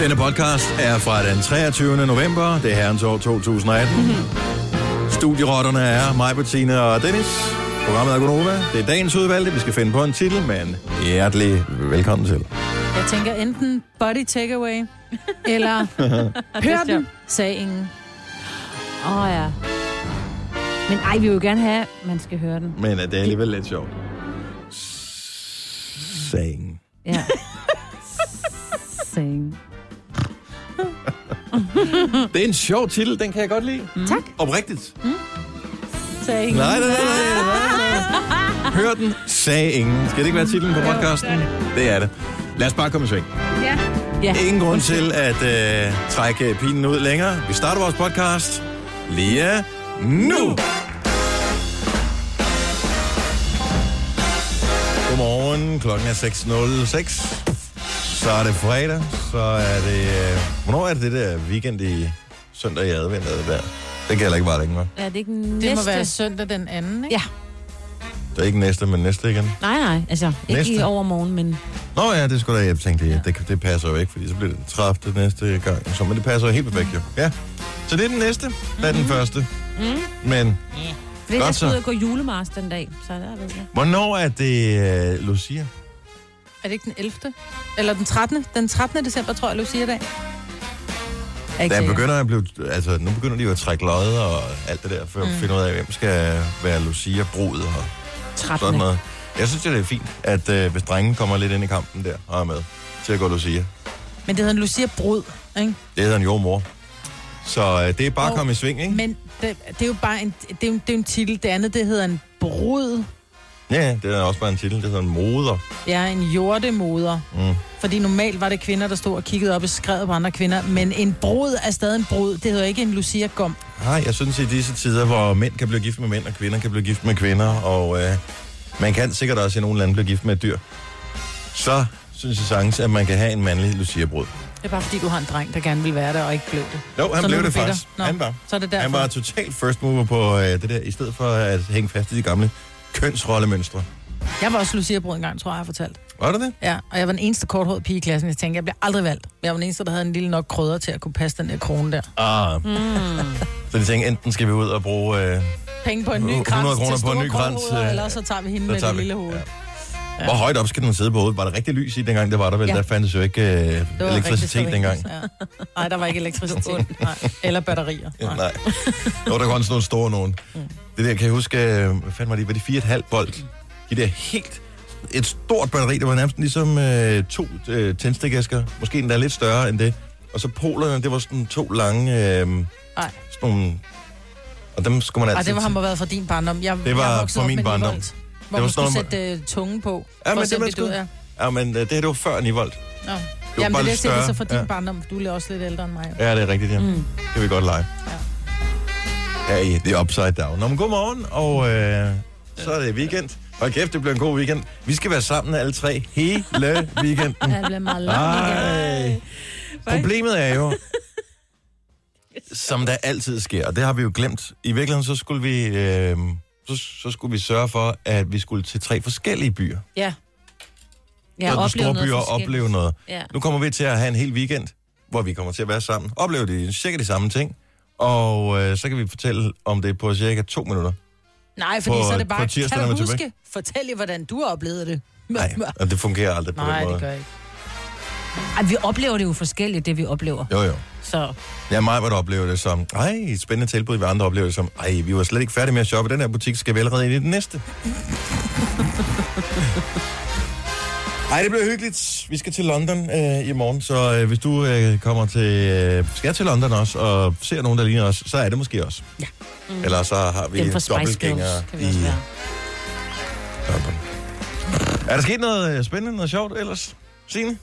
Denne podcast er fra den 23. november. Det er herrens år 2018. Studierotterne er mig, Bettina og Dennis. Programmet er Gunova. Det er dagens udvalgte. Vi skal finde på en titel, men hjertelig velkommen til. Jeg tænker enten body takeaway, eller hør den, sagde ingen. Åh oh, ja. Men ej, vi vil jo gerne have, at man skal høre den. Men øh, det er alligevel lidt sjovt. Saying. Ja. Sing. Det er en sjov titel, den kan jeg godt lide. Mm. Tak. Oprigtigt. Sagde ingen. Nej, nej, nej, nej, nej. Hør den, sagde ingen. Skal det ikke være titlen på podcasten? Det er det. Lad os bare komme i sving. Ja. Ja. Ingen grund til at øh, trække pinen ud længere. Vi starter vores podcast lige nu. Godmorgen, klokken er 6.06. Så er det fredag, så er det... Øh, hvornår er det det der weekend i søndag i advent? er Det, der? det gælder ikke bare længe, hva'? Er det ikke den Det næste? må være søndag den anden, ikke? Ja. Det er ikke næste, men næste igen. Nej, nej. Altså, ikke Næste. i overmorgen, men... Nå ja, det skulle da, jeg tænkte, det, det, det passer jo ikke, fordi så bliver det 30. næste gang. Så, men det passer jo helt perfekt, jo. Ja. Så det er den næste, der er den første. Mm. Men Fordi Godt jeg så. skulle ud og gå julemars den dag, så der ved jeg. hvornår er det uh, Lucia? Er det ikke den 11. Eller den 13. Den 13. december, tror jeg, Lucia dag. Er Der sikker. begynder at blive, altså, nu begynder de jo at trække lodder og alt det der, for at Mm. finde ud af, hvem skal være Lucia brud og 13. sådan noget. Jeg synes, det er fint, at uh, hvis drengen kommer lidt ind i kampen der og er med til at gå Lucia. Men det hedder en Lucia Brud, ikke? Det hedder en jordmor. Så uh, det er bare at Og- komme i sving, ikke? Men det, det er jo bare en, det er jo, det er jo en titel. Det andet, det hedder en brud. Ja, det er også bare en titel. Det hedder en moder. Ja, en jordemoder. Mm. Fordi normalt var det kvinder, der stod og kiggede op og skrev på andre kvinder. Men en brud er stadig en brud. Det hedder ikke en Lucia Gom. Nej, jeg synes i disse tider, hvor mænd kan blive gift med mænd, og kvinder kan blive gift med kvinder, og øh, man kan sikkert også i nogle lande blive gift med et dyr, så synes jeg sagtens, at man kan have en mandlig Lucia-brud. Det er bare fordi, du har en dreng, der gerne vil være der og ikke blev det. Jo, han Så blev det faktisk. Nå, Han var. Så er det derfor. Han var total first mover på øh, det der, i stedet for at hænge fast i de gamle kønsrollemønstre. Jeg var også Lucia Brud engang, tror jeg, jeg har fortalt. Var det det? Ja, og jeg var den eneste korthårede pige i klassen. Jeg tænkte, jeg bliver aldrig valgt. Jeg var den eneste, der havde en lille nok krydder til at kunne passe den der krone der. Ah. Mm. Så de tænkte, enten skal vi ud og bruge... Øh, Penge på en ny 100 krans kroner til på en store ny krans, øh, eller så tager vi hende med det lille hoved. ja. Ja. Hvor højt op skal den sidde på hovedet? Var der rigtig lys i dengang, det var der vel? Ja. Der fandtes jo ikke øh, Det elektricitet dengang. så Ja. Nej, der var ikke elektricitet. Nej. Eller batterier. Ja, Nej. nej. Jo, der var sådan nogle store nogen. Mm. Det der, kan jeg huske, øh, hvad fanden var det? Var det 4,5 volt? De der helt... Et stort batteri, det var nærmest ligesom øh, to øh, tændstikæsker. Måske endda lidt større end det. Og så polerne, det var sådan to lange... Øh, sådan Nej. nogle... Og dem skulle man Ej, altid... det var, må have været fra din barndom. Jeg, Det var jeg fra min barndom. Nivolt, Hvor Det man skulle noget- sætte uh, tungen på. Ja, for men at se, det det skulle. ja. Ja, men øh, det her, det var før 9 volt. Nå. var Jamen, bare det er det, det så fra din Ja. barndom. Du er også lidt ældre end mig. Ja, det er rigtigt, ja. Mm. Det kan vi godt lege. Ja, ja det er upside down. Nå, men godmorgen, og øh, så er det weekend. Og kæft, det bliver en god weekend. Vi skal være sammen alle tre hele weekenden. Det bliver meget. Ej. Problemet er jo, som der altid sker, og det har vi jo glemt. I virkeligheden, så skulle vi, øh, så, så skulle vi sørge for, at vi skulle til tre forskellige byer. Ja. Ja, opleve store noget byer og opleve noget. Ja. Nu kommer vi til at have en hel weekend, hvor vi kommer til at være sammen. Opleve de, cirka de samme ting. Og øh, så kan vi fortælle om det på cirka to minutter. Nej, fordi På- så er det bare, tirsdag, kan du huske, fortæl lige, hvordan du har oplevet det. Nej, og det fungerer aldrig på Nej, den måde. det gør ikke. Ej, vi oplever det jo forskelligt, det vi oplever. Jo, jo. Så Ja, mig var der oplever det som, ej, et spændende tilbud, vi andre oplever det som, ej, vi var slet ikke færdige med at shoppe i den her butik, skal vi allerede ind i den næste. Ej, det bliver hyggeligt. Vi skal til London øh, i morgen, så øh, hvis du øh, kommer til, øh, skal til London også, og ser nogen, der ligner os, så er det måske os. Ja. Mm. Eller så har vi dobbeltgængere i. London. Er der sket noget øh, spændende, noget sjovt ellers? Signe?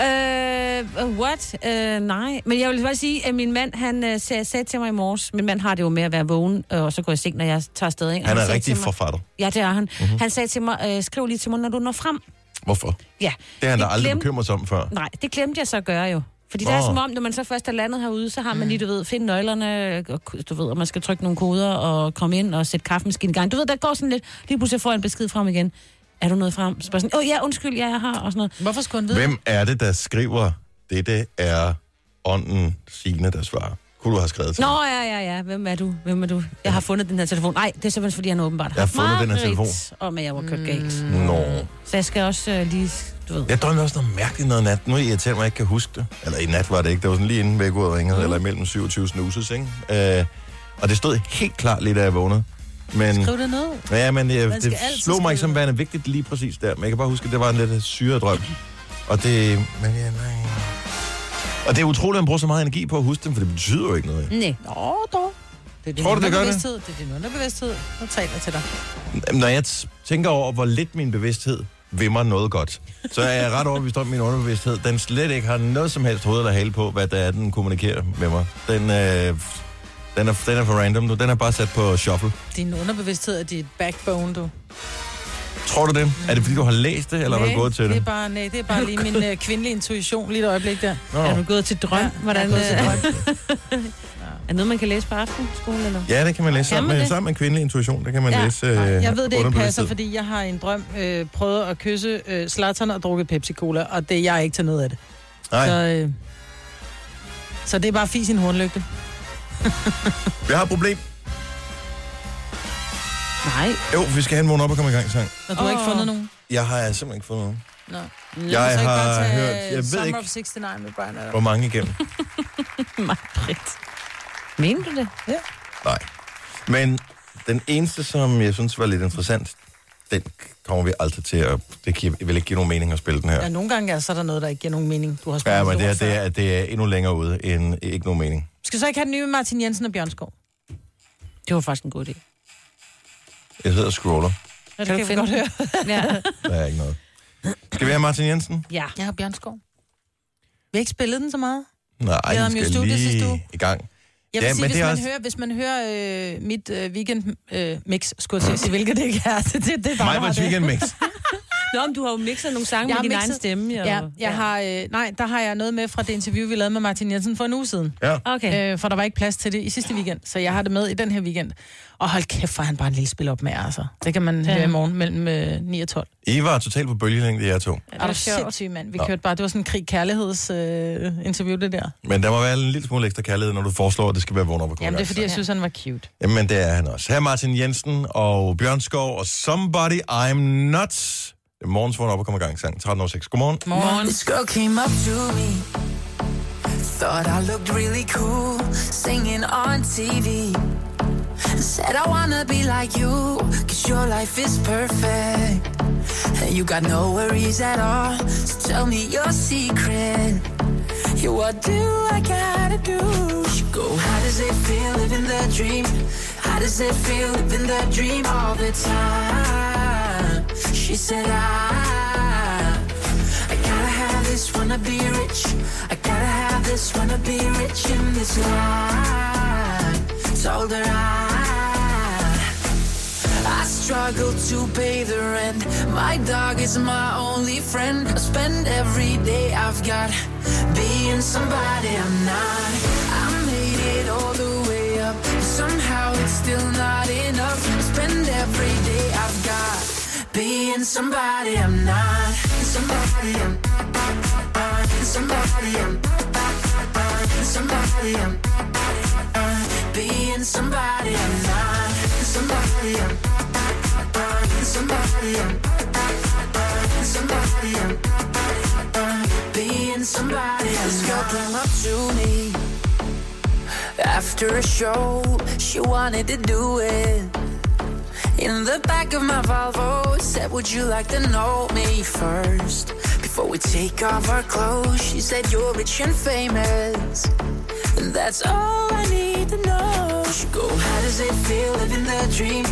Øh, what? Øh, nej. Men jeg vil bare sige, at min mand, han øh, sagde, sagde til mig i morges, min mand har det jo med at være vågen, og så går jeg i seng, når jeg tager afsted. Ikke? Og Han er rigtig forfatter. Ja, det er han. Mhm. Mm-hmm. Han sagde til mig, skriv lige til mig, når du når frem. Hvorfor? Ja. Det har han da aldrig glem- bekymret sig om før. Nej, det glemte jeg så at gøre jo. Fordi det er som om, når man så først er landet herude, så har man lige, du ved, finde nøglerne, og, du ved, og man skal trykke nogle koder og komme ind og sætte kaffemaskinen i gang. Du ved, der går sådan lidt, lige pludselig får jeg en besked fra ham igen. Er du noget frem? Så bare sådan, åh oh, ja, undskyld, ja, jeg har, og sådan noget. Hvorfor skulle han vide Hvem er det, der skriver Dette er ånden Signe, der svarer. Kunne du have skrevet til Nå, mig? ja, ja, ja. Hvem er du? Hvem er du? Jeg har fundet den her telefon. Nej, det er simpelthen, fordi han åbenbart Jeg har fundet den her telefon. Om at jeg var kørt galt. Nå. Så jeg skal også øh, lige, du ved. Jeg drømte også noget mærkeligt noget nat. Nu irriterer mig, at jeg ikke kan huske det. Eller i nat var det ikke. Det var sådan lige inden vækkeuret ringede, mm. eller imellem 27 snuses, ikke? Øh, og det stod helt klart lidt, da jeg vågnede. Men, Skriv det ned. ja, men jeg, skal det slog mig ikke som værende vigtigt lige præcis der. Men jeg kan bare huske, at det var en lidt syret drøm. Og det... Men ja, nej. Og det er utroligt, at man bruger så meget energi på at huske dem, for det betyder jo ikke noget. Nej. Nå, dog. Det er din Tror du, det gør det? Det er din underbevidsthed, der taler til dig. Når jeg tænker over, hvor lidt min bevidsthed vimmer noget godt, så er jeg ret overbevist om, at min underbevidsthed, den slet ikke har noget som helst hoved eller hale på, hvad det er, den kommunikerer med mig. Den, øh, den, er, den er for random nu. Den er bare sat på shuffle. Din underbevidsthed er dit backbone, du. Tror du det? Er det fordi, du har læst det, eller har du gået til det? det? Er bare, nej, det er bare lige min uh, kvindelige intuition lige et øjeblik der. Nå. Er du gået til drøm? Ja, Hvordan, jeg er til øh, er det noget, man kan læse på aftenskolen, eller? Ja, det kan man læse Kan sammen man med, sammen med kvindelig intuition. Det kan man Ja. læse øh, Nej, jeg ved, det ikke passer, fordi jeg har en drøm øh, prøvet at kysse øh, Zlatan og drukket Pepsi-Cola, og det jeg er ikke til noget af det. Nej, Så, øh, så det er bare fis i en hornlygte. vi har et problem. Nej. Jo, vi skal have en vågen op og komme i gang sang. Og du har ikke Åh. fundet nogen? Jeg har simpelthen ikke fundet nogen. Nå. Jeg så ikke bare har tage hørt, jeg ved Summer ikke, of 69 med Brian Adams. hvor mange igennem. Mig, Britt. Mener du det? Nej. Men den eneste, som jeg synes var lidt interessant, den kommer vi aldrig til at... Det kan, vil ikke give nogen mening at spille den her. Ja, nogle gange er så er der noget, der ikke giver nogen mening. Du har spillet Ja, men det er, det, er, det er endnu længere ude end ikke nogen mening. Skal du så ikke have den nye med Martin Jensen og Bjørn Skov? Det var faktisk en god idé. Jeg hedder Scroller. Ja, det Kan kan, du vi godt finde høre. Ja. Der er ikke noget. Skal vi have Martin Jensen? ja. Jeg har Bjørn Skov. Vi har ikke spillet den så meget. Nej, havde ham vi jo studiet sidste uge. i gang. Jeg vil Ja, sige, hvis man, også- hører, hvis man hører øh, mit øh, weekend øh, mix, skulle jeg sige, hvilket det ikke er. Det, det, det er dig, der Mig det. Nå, men du har jo mixet nogle sange Jeg med din mixet- egen stemme. Jo. Ja, jeg har, øh, nej, der har jeg noget med fra det interview, vi lavede med Martin Jensen for en uge siden. Ja. Okay. Øh, for der var ikke plads til det i sidste weekend, så jeg har det med i den her weekend. Og hold kæft, for han bare en lille spil op med, altså. Det kan man Ja. høre i morgen mellem øh, 9 og 12. I var totalt på bølgelængde, jer to. Ja, Er du sindssyg, mand? Vi kørte bare, det var sådan en krig-kærligheds øh, interview, det der. Men der må være en lille smule ekstra kærlighed, når du foreslår, at det skal være vågen komme Jamen, det er fordi, jeg synes, han var cute. Jamen, det er han også. Her er Martin Jensen og Bjørn Skov og Somebody I'm Not. Det er morgens vågen op og komme i gang sang. 13.06. Godmorgen. Morgen. This girl came up to me, thought I looked really cool, singing on TV. Said I wanna be like you, cause your life is perfect. And you got no worries at all, so tell me your secret. Yeah, what do I gotta do? She go, how does it feel living the dream? How does it feel living the dream all the time? She said, I, I gotta have this, wanna be rich. I gotta have this, wanna be rich in this life. Told her I, I struggle to pay the rent. My dog is my only friend. I spend every day I've got being somebody I'm not. I made it all the way up. Somehow it's still not enough. I spend every being somebody I'm not. Somebody I'm somebody I'm somebody I'm being somebody I'm not. Somebody I'm somebody I'm somebody I'm being somebody I'm This girl came up to me after a show. She wanted to do it. In the back of my Volvo, said, Would you like to know me first? Before we take off our clothes, she said, You're rich and famous. And that's all I need to know. She go, How does it feel living the dream?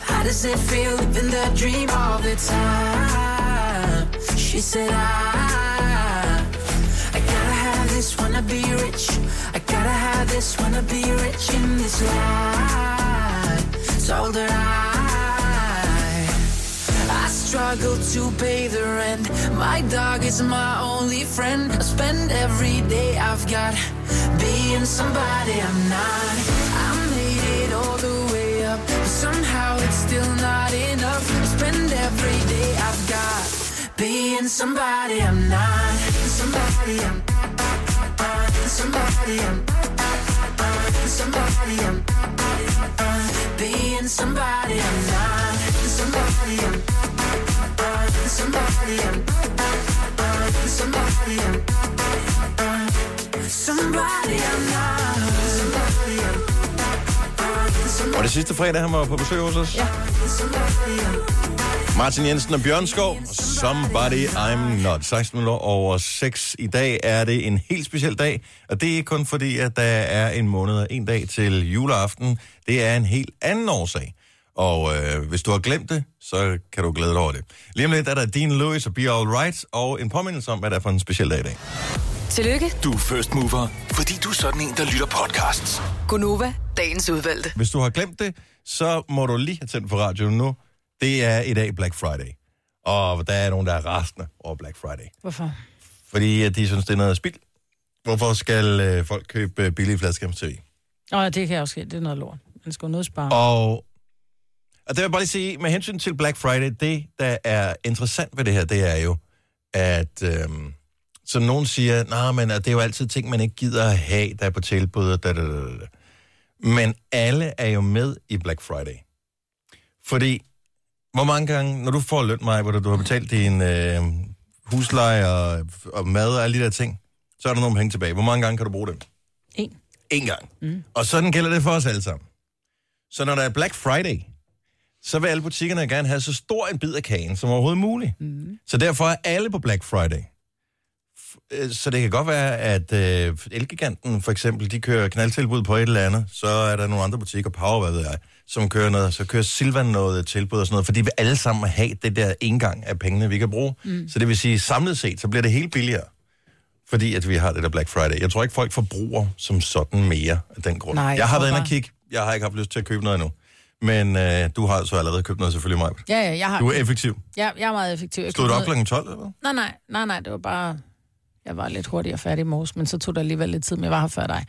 How does it feel living the dream all the time? She said, I, I gotta have this, wanna be rich. I gotta have this, wanna be rich in this life. Told her I, struggle to pay the rent. My dog is my only friend. I spend every day I've got being somebody I'm not. I made it all the way up, but somehow it's still not enough. I spend every day I've got being somebody I'm not. Somebody I'm somebody I'm somebody I'm being somebody I'm not somebody I'm somebody I'm somebody I'm somebody I'm not Og det sidste fredag, han var på besøg hos os. Ja. Martin Jensen og Bjørn Skov. Somebody I'm not. 16 minutter over 6. I dag er det en helt speciel dag, og det er ikke kun fordi, at der er en måned og en dag til juleaften. Det er en helt anden årsag. Og øh, hvis du har glemt det, så kan du glæde dig over det. Lige om lidt er der Dean Lewis og Be All Right, og en påmindelse om, hvad det er for en speciel dag i dag. Tillykke, Du er first mover, fordi du er sådan en, der lytter podcasts. Gunova, dagens udvalgte. Hvis du har glemt det, så må du lige have tændt på radioen nu. Det er i dag Black Friday. Og der er nogen, der er rasende over Black Friday. Hvorfor? Fordi at de synes, det er noget spild. Hvorfor skal øh, folk købe øh, billige fladskærms-tv? Nå, det kan jeg også ske. Det er noget lort. Man skal jo noget spare. Og, og det vil jeg bare lige sige, med hensyn til Black Friday, det, der er interessant ved det her, det er jo, at øhm, som nogen siger, nej, men at det er jo altid ting, man ikke gider at have, der er på tilbud. Da, da, da, da. Men alle er jo med i Black Friday. Fordi, hvor mange gange, når du får løn, mig, hvor du har betalt din øh, husleje og, og mad og alle de der ting, så er der nogle penge tilbage. Hvor mange gange kan du bruge dem? En. En gang. Mm. Og sådan gælder det for os alle sammen. Så når der er Black Friday, så vil alle butikkerne gerne have så stor en bid af kagen som overhovedet muligt. Mm. Så derfor er alle på Black Friday. Øh, Så det kan godt være, at øh, Elgiganten for eksempel, de kører knaldtilbud på et eller andet. Så er der nogle andre butikker, Power, hvad ved jeg, som kører noget. Så kører Silvan noget tilbud og sådan noget, for de vil alle sammen have det der engang af pengene, vi kan bruge. Mm. Så det vil sige, samlet set, så bliver det helt billigere. Fordi at vi har det der Black Friday. Jeg tror ikke, folk forbruger som sådan mere af den grund. Nej, jeg jeg har været inde og kigge. Jeg har ikke haft lyst til at købe noget endnu. Men øh, du har så allerede købt noget, selvfølgelig, mig. Ja, ja, jeg har... Du er effektiv. jeg, jeg er meget effektiv. Jeg Stod du op kl. 12, eller hvad? Nej, nej, nej, nej, det var bare... Jeg var lidt hurtigere færdig i morges, men så tog det alligevel lidt tid, men jeg var her før dig.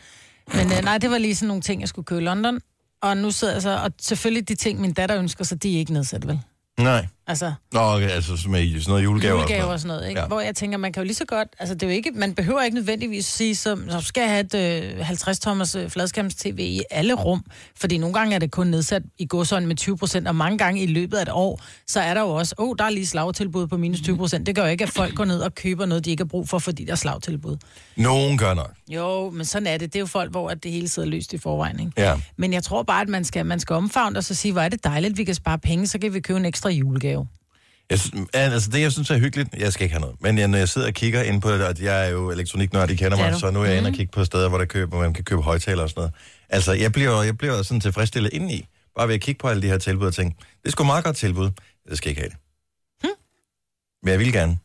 Men øh, nej, det var lige sådan nogle ting, jeg skulle købe i London. Og nu sidder jeg så... Og selvfølgelig de ting, min datter ønsker sig, de er ikke nedsat, vel? Nej. Altså, Nå, okay, altså som med sådan noget julegaver. julegaver og og sådan noget, ikke? Ja. Hvor jeg tænker, man kan jo lige så godt... Altså, det er jo ikke, man behøver ikke nødvendigvis sige, så, så skal jeg have et øh, 50-tommers øh, fladskærms-tv i alle rum. Fordi nogle gange er det kun nedsat i godsøjne med 20 procent, og mange gange i løbet af et år, så er der jo også, åh, oh, der er lige slagtilbud på minus 20 procent. Det gør jo ikke, at folk går ned og køber noget, de ikke har brug for, fordi der er slagtilbud. Nogen gør nok. Jo, men sådan er det. Det er jo folk, hvor at det hele sidder løst i forvejen, ikke? Ja. Men jeg tror bare, at man skal, man skal omfavne og så sige, hvor er det dejligt, vi kan spare penge, så kan vi købe en ekstra julegave. Jeg synes, altså det, jeg synes er hyggeligt, jeg skal ikke have noget, men jeg, når jeg sidder og kigger ind på det, at jeg er jo elektroniknørd, I kender er mig, så nu er jeg inde og kigge på steder, hvor, der køber, hvor man kan købe højtaler og sådan noget. Altså, jeg bliver, jeg bliver sådan tilfredsstillet indeni, bare ved at kigge på alle de her tilbud og tænke, det er sgu meget godt tilbud, jeg skal ikke have det. Men jeg vil gerne.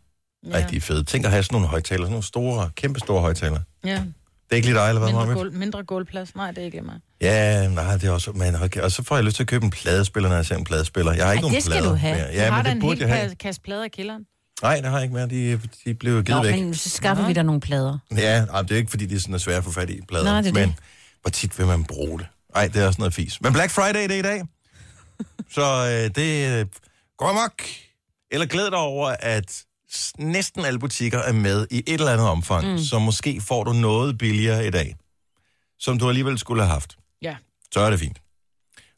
Ja. Rigtig fedt. Tænk at have sådan nogle højtaler, sådan nogle store, kæmpe store højtaler. Ja, Det er ikke lige dig, eller hvad, mindre, gulv, mindre gulvplads. Nej, det er ikke mig. Ja, nej, det er også... Men, okay. Og så får jeg lyst til at købe en pladespiller, når jeg ser en pladespiller. Jeg har ikke Ej, nogen det skal plader du have. mere. Ja, Ja, du har men da det en burde hel jeg have. kasse, plader i kælderen. Nej, det har jeg ikke mere. De, de blev givet Nå, væk. men så skaffer vi dig nogle plader. Ja, ej, det er ikke, fordi de er sådan er svære at få fat i plader. Nej, det er men det. hvor tit vil man bruge det? Nej, det er også noget fis. Men Black Friday det er i dag. Så øh, det øh, går amok. Eller glæd dig over, at næsten alle butikker er med i et eller andet omfang. Mm. Så måske får du noget billigere i dag, som du alligevel skulle have haft. Ja. Så er det fint.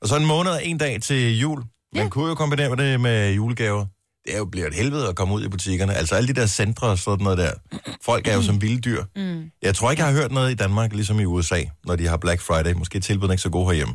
Og så en måned og en dag til jul. Man Ja. kunne jo kombinere det med julegaver. Det er jo bliver et helvede at komme ud i butikkerne. Altså alle de der centre og sådan noget der. Folk er jo som vilde dyr. Mm. Jeg tror ikke, jeg har hørt noget i Danmark, ligesom i USA, når de har Black Friday. Måske er tilbudene ikke så gode herhjemme.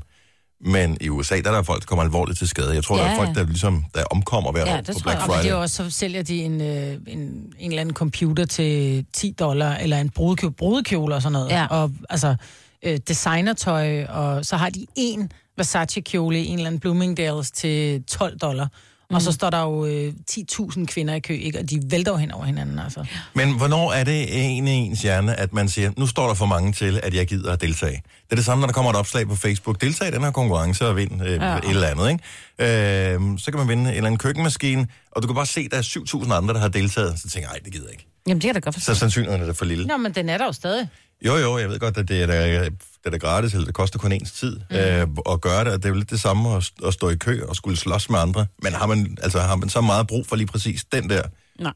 Men i USA, der er der folk, der kommer alvorligt til skade. Jeg tror, ja. der er Ja. folk, der, ligesom, der omkommer hver Ja, år det på Black jeg. Friday. det er jo også, så sælger de en, øh, en, en eller anden computer til 10 dollar, eller en brudekjole, brudekjole og sådan noget. Ja. Og altså øh, designertøj, og så har de en Versace-kjole i en eller anden Bloomingdale's til 12 dollar. Mm. Og så står der jo øh, 10.000 kvinder i kø, ikke? og de vælter jo hen over hinanden. Altså. Men hvornår er det en i ens hjerne, at man siger, nu står der for mange til, at jeg gider at deltage? Det er det samme, når der kommer et opslag på Facebook. Deltag i den her konkurrence og vind øh, ja. et eller andet, ikke? Øh, så kan man vinde en eller anden køkkenmaskine, og du kan bare se, at der er 7.000 andre, der har deltaget. Så tænker jeg, nej, det gider jeg ikke. Jamen, det kan da godt forstå. Så sandsynligheden er det for lille. Nå, men den er der jo stadig. Jo, jo, jeg ved godt, at det er da, det er da gratis, eller det koster kun ens tid mm. øh, at gøre det, og det er jo lidt det samme at, at stå i kø og skulle slås med andre. Men har man, altså, har man så meget brug for lige præcis den der Nej.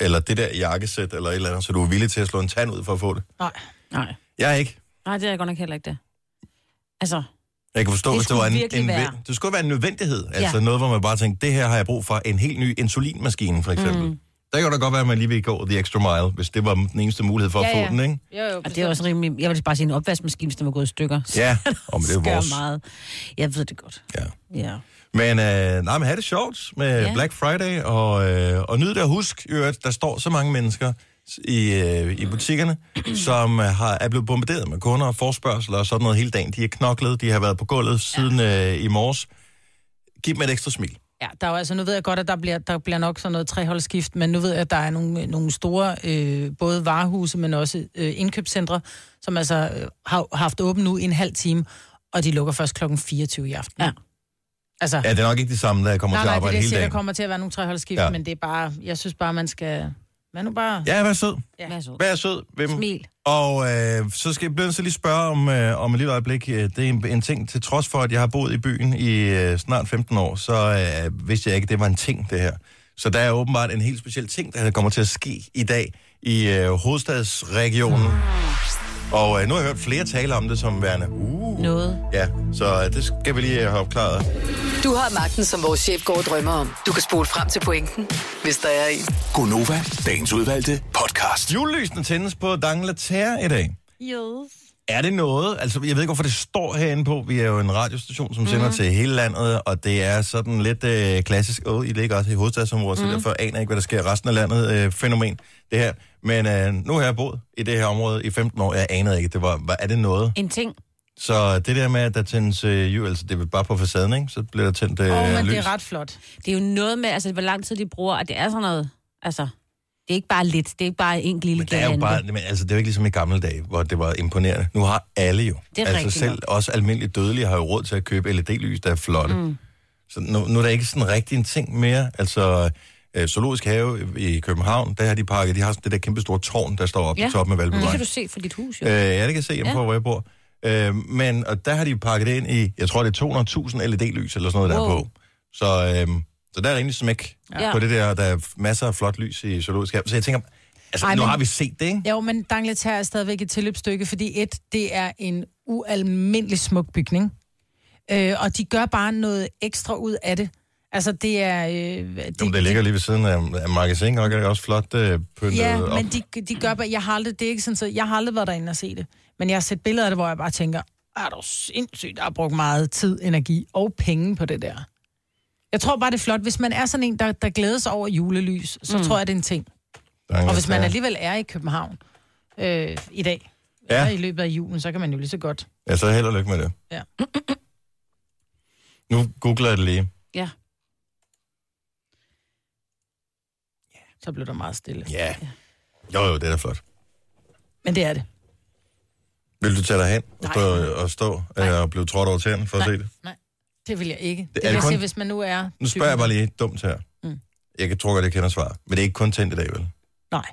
eller det der jakkesæt, eller et eller andet, så du er villig til at slå en tand ud for at få det. Nej. Nej. Jeg er ikke. Nej, det er jeg godt nok heller ikke det. Altså, Jeg kan forstå, Det hvis det var skulle en, en, være. være. det skulle være en nødvendighed. Altså Ja. noget, hvor man bare tænkte, det her har jeg brug for. En helt ny insulinmaskine, for eksempel. Mm. Der kan da godt være, at man lige vil gå the extra mile, hvis det var den eneste mulighed for at Ja, få ja. den, ikke? Jo, jo, og det er også rimelig... Jeg vil bare sige en opvaskemaskine, hvis den var gået i stykker. Ja, og men det er vores. meget. Jeg ved det godt. Ja. Ja. Men, øh, nej, men have det sjovt med Ja. Black Friday, og, øh, og nyd det at husk, i øvrigt, der står så mange mennesker i, øh, i butikkerne, som øh, har, er blevet bombarderet med kunder og forspørgsel og sådan noget hele dagen. De er knoklet, de har været på gulvet siden øh, i morges. Giv dem et ekstra smil. Ja, der er jo, altså, nu ved jeg godt, at der bliver, der bliver nok sådan noget treholdsskift, men nu ved jeg, at der er nogle, nogle store, øh, både varehuse, men også øh, indkøbscentre, som altså øh, har haft åben nu i en halv time, og de lukker først klokken 24 i aften. Ja. Altså, Ja, det er nok ikke de samme, der kommer nej, til at nej, det er arbejde det, jeg hele siger, der dagen. kommer til at være nogle treholdsskift, ja. men det er bare, jeg synes bare, man skal, hvad nu bare? Ja, vær sød. Ja. Vær så. Vær sød dem. Smil. Og øh, så skal jeg blive til lige spørge om, øh, om et lille øjeblik. Øh, Det er en, en ting, til trods for, at jeg har boet i byen i øh, snart 15 år, så øh, vidste jeg ikke, at det var en ting, det her. Så der er åbenbart en helt speciel ting, der kommer til at ske i dag i øh, hovedstadsregionen. Og øh, nu har jeg hørt flere tale om det som værende, uh, Noget. ja, så øh, det skal vi lige have opklaret. Du har magten, som vores chef går og drømmer om. Du kan spole frem til pointen, hvis der er en. Gonova, dagens udvalgte podcast. Julelysene tændes på Dangleterre i dag. Yes. Er det noget, altså jeg ved ikke, hvorfor det står herinde på, vi er jo en radiostation, som sender mm. til hele landet, og det er sådan lidt øh, klassisk, åh, I ligger også i hovedstadsområdet, mm. så derfor aner jeg ikke, hvad der sker i resten af landet, øh, fænomen, det her. Men øh, nu har jeg boet i det her område i 15 år, jeg anede ikke, det var, var er det noget? En ting. Så det der med, at der tændes øh, jul, altså det er bare på facaden, ikke? Så bliver der tændt øh, oh, men lys. det er ret flot. Det er jo noget med, altså, hvor lang tid de bruger, og det er sådan noget, altså, det er ikke bare lidt, det er ikke bare en lille Men det er jo bare, men altså, det er jo ikke ligesom i gamle dage, hvor det var imponerende. Nu har alle jo. Det er altså rigtigt selv også almindelige dødelige har jo råd til at købe LED-lys, der er flotte. Mm. Så nu, nu er der ikke sådan rigtig en ting mere. Altså, øh, Zoologisk Have i København, der har de pakket, de har sådan det der kæmpe store tårn, der står oppe Ja. på toppen af Det Valbyvej. kan du se fra dit hus, jo. Øh, ja, det kan jeg se hjemme Ja. på, hvor jeg bor. Øh, men og der har de pakket det ind i, jeg tror, det er 200.000 LED-lys eller sådan noget Wow. der på. Så, øh, så der er rimelig smæk ja. På det der. Der er masser af flot lys i Zoologisk Have. Så jeg tænker, altså, Ej, nu men- har vi set det, ikke? Jo, men Dangleterre er stadigvæk et tilløbsstykke, fordi et, det er en ualmindelig smuk bygning. Øh, og de gør bare noget ekstra ud af det. Altså, det er... Øh, de, Jo, det ligger lige ved siden af, af magasin, og det er også flot øh, pyntet Ja, op. men de, de gør bare... Jeg har aldrig, det er ikke sådan, så jeg har aldrig været derinde og se det. Men jeg har set billeder af det, hvor jeg bare tænker, er du sindssygt, der har brugt meget tid, energi og penge på det der. Jeg tror bare, det er flot. Hvis man er sådan en, der, der glæder sig over julelys, så mm. tror jeg, det er en ting. Og hvis man alligevel er i København øh, i dag, Ja. ja. eller i løbet af julen, så kan man jo lige så godt. Ja, så held og lykke med det. Ja. Nu googler jeg det lige. Ja. Så bliver der meget stille. Ja. Jo, jo, det er da flot. Men det er det. Vil du tage dig hen og Nej. stå, og, stå øh, og blive trådt over tæerne for at se det? Nej, det vil jeg ikke. Det, er det vil jeg kun- sige, hvis man nu er... Nu spørger jeg bare lige dumt her. Mm. Jeg kan- tror godt, jeg kender svaret. Men det er ikke kun tændt i dag, vel? Nej,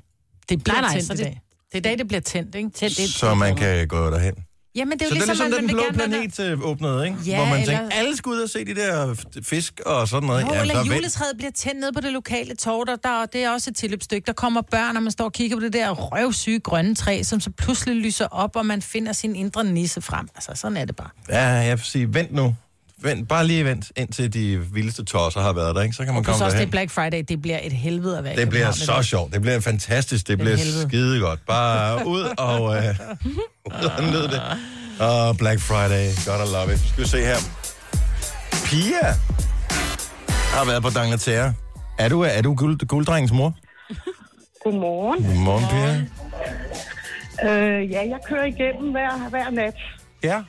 det bliver Nej, nej, tændt så i det- dag. Det er i dag, det bliver tændt, ikke? Tænd det. Så man kan gå derhen. Jamen, det er Så jo det er ligesom, ligesom, man, den blå vil gerne... være planet øh, åbnede, ikke? Ja, Hvor man eller- alle skal ud og se de der fisk og sådan noget. Jo, Ja, eller der er juletræet bliver tændt ned på det lokale torv, der, der, det er også et tilløbsstykke. Der kommer børn, og man står og kigger på det der røvsyge grønne træ, som så pludselig lyser op, og man finder sin indre nisse frem. Altså, sådan er det bare. Ja, jeg vil sige, vent nu. Vent, bare lige vent, indtil de vildeste tosser har været der, ikke? Så kan man Plus komme også det er derhen. Black Friday, det bliver et helvede at være Det bliver så sjovt. Det bliver fantastisk. Det er bliver skide godt. Bare ud og, øh, ud og nyd det. Og Black Friday. God I love it. Skal vi se her. Pia har været på Dangleterre. Er du, er du guld, gulddrengens mor? Godmorgen. Godmorgen, Pia. Øh, ja, jeg kører igennem hver, hver nat, Ja.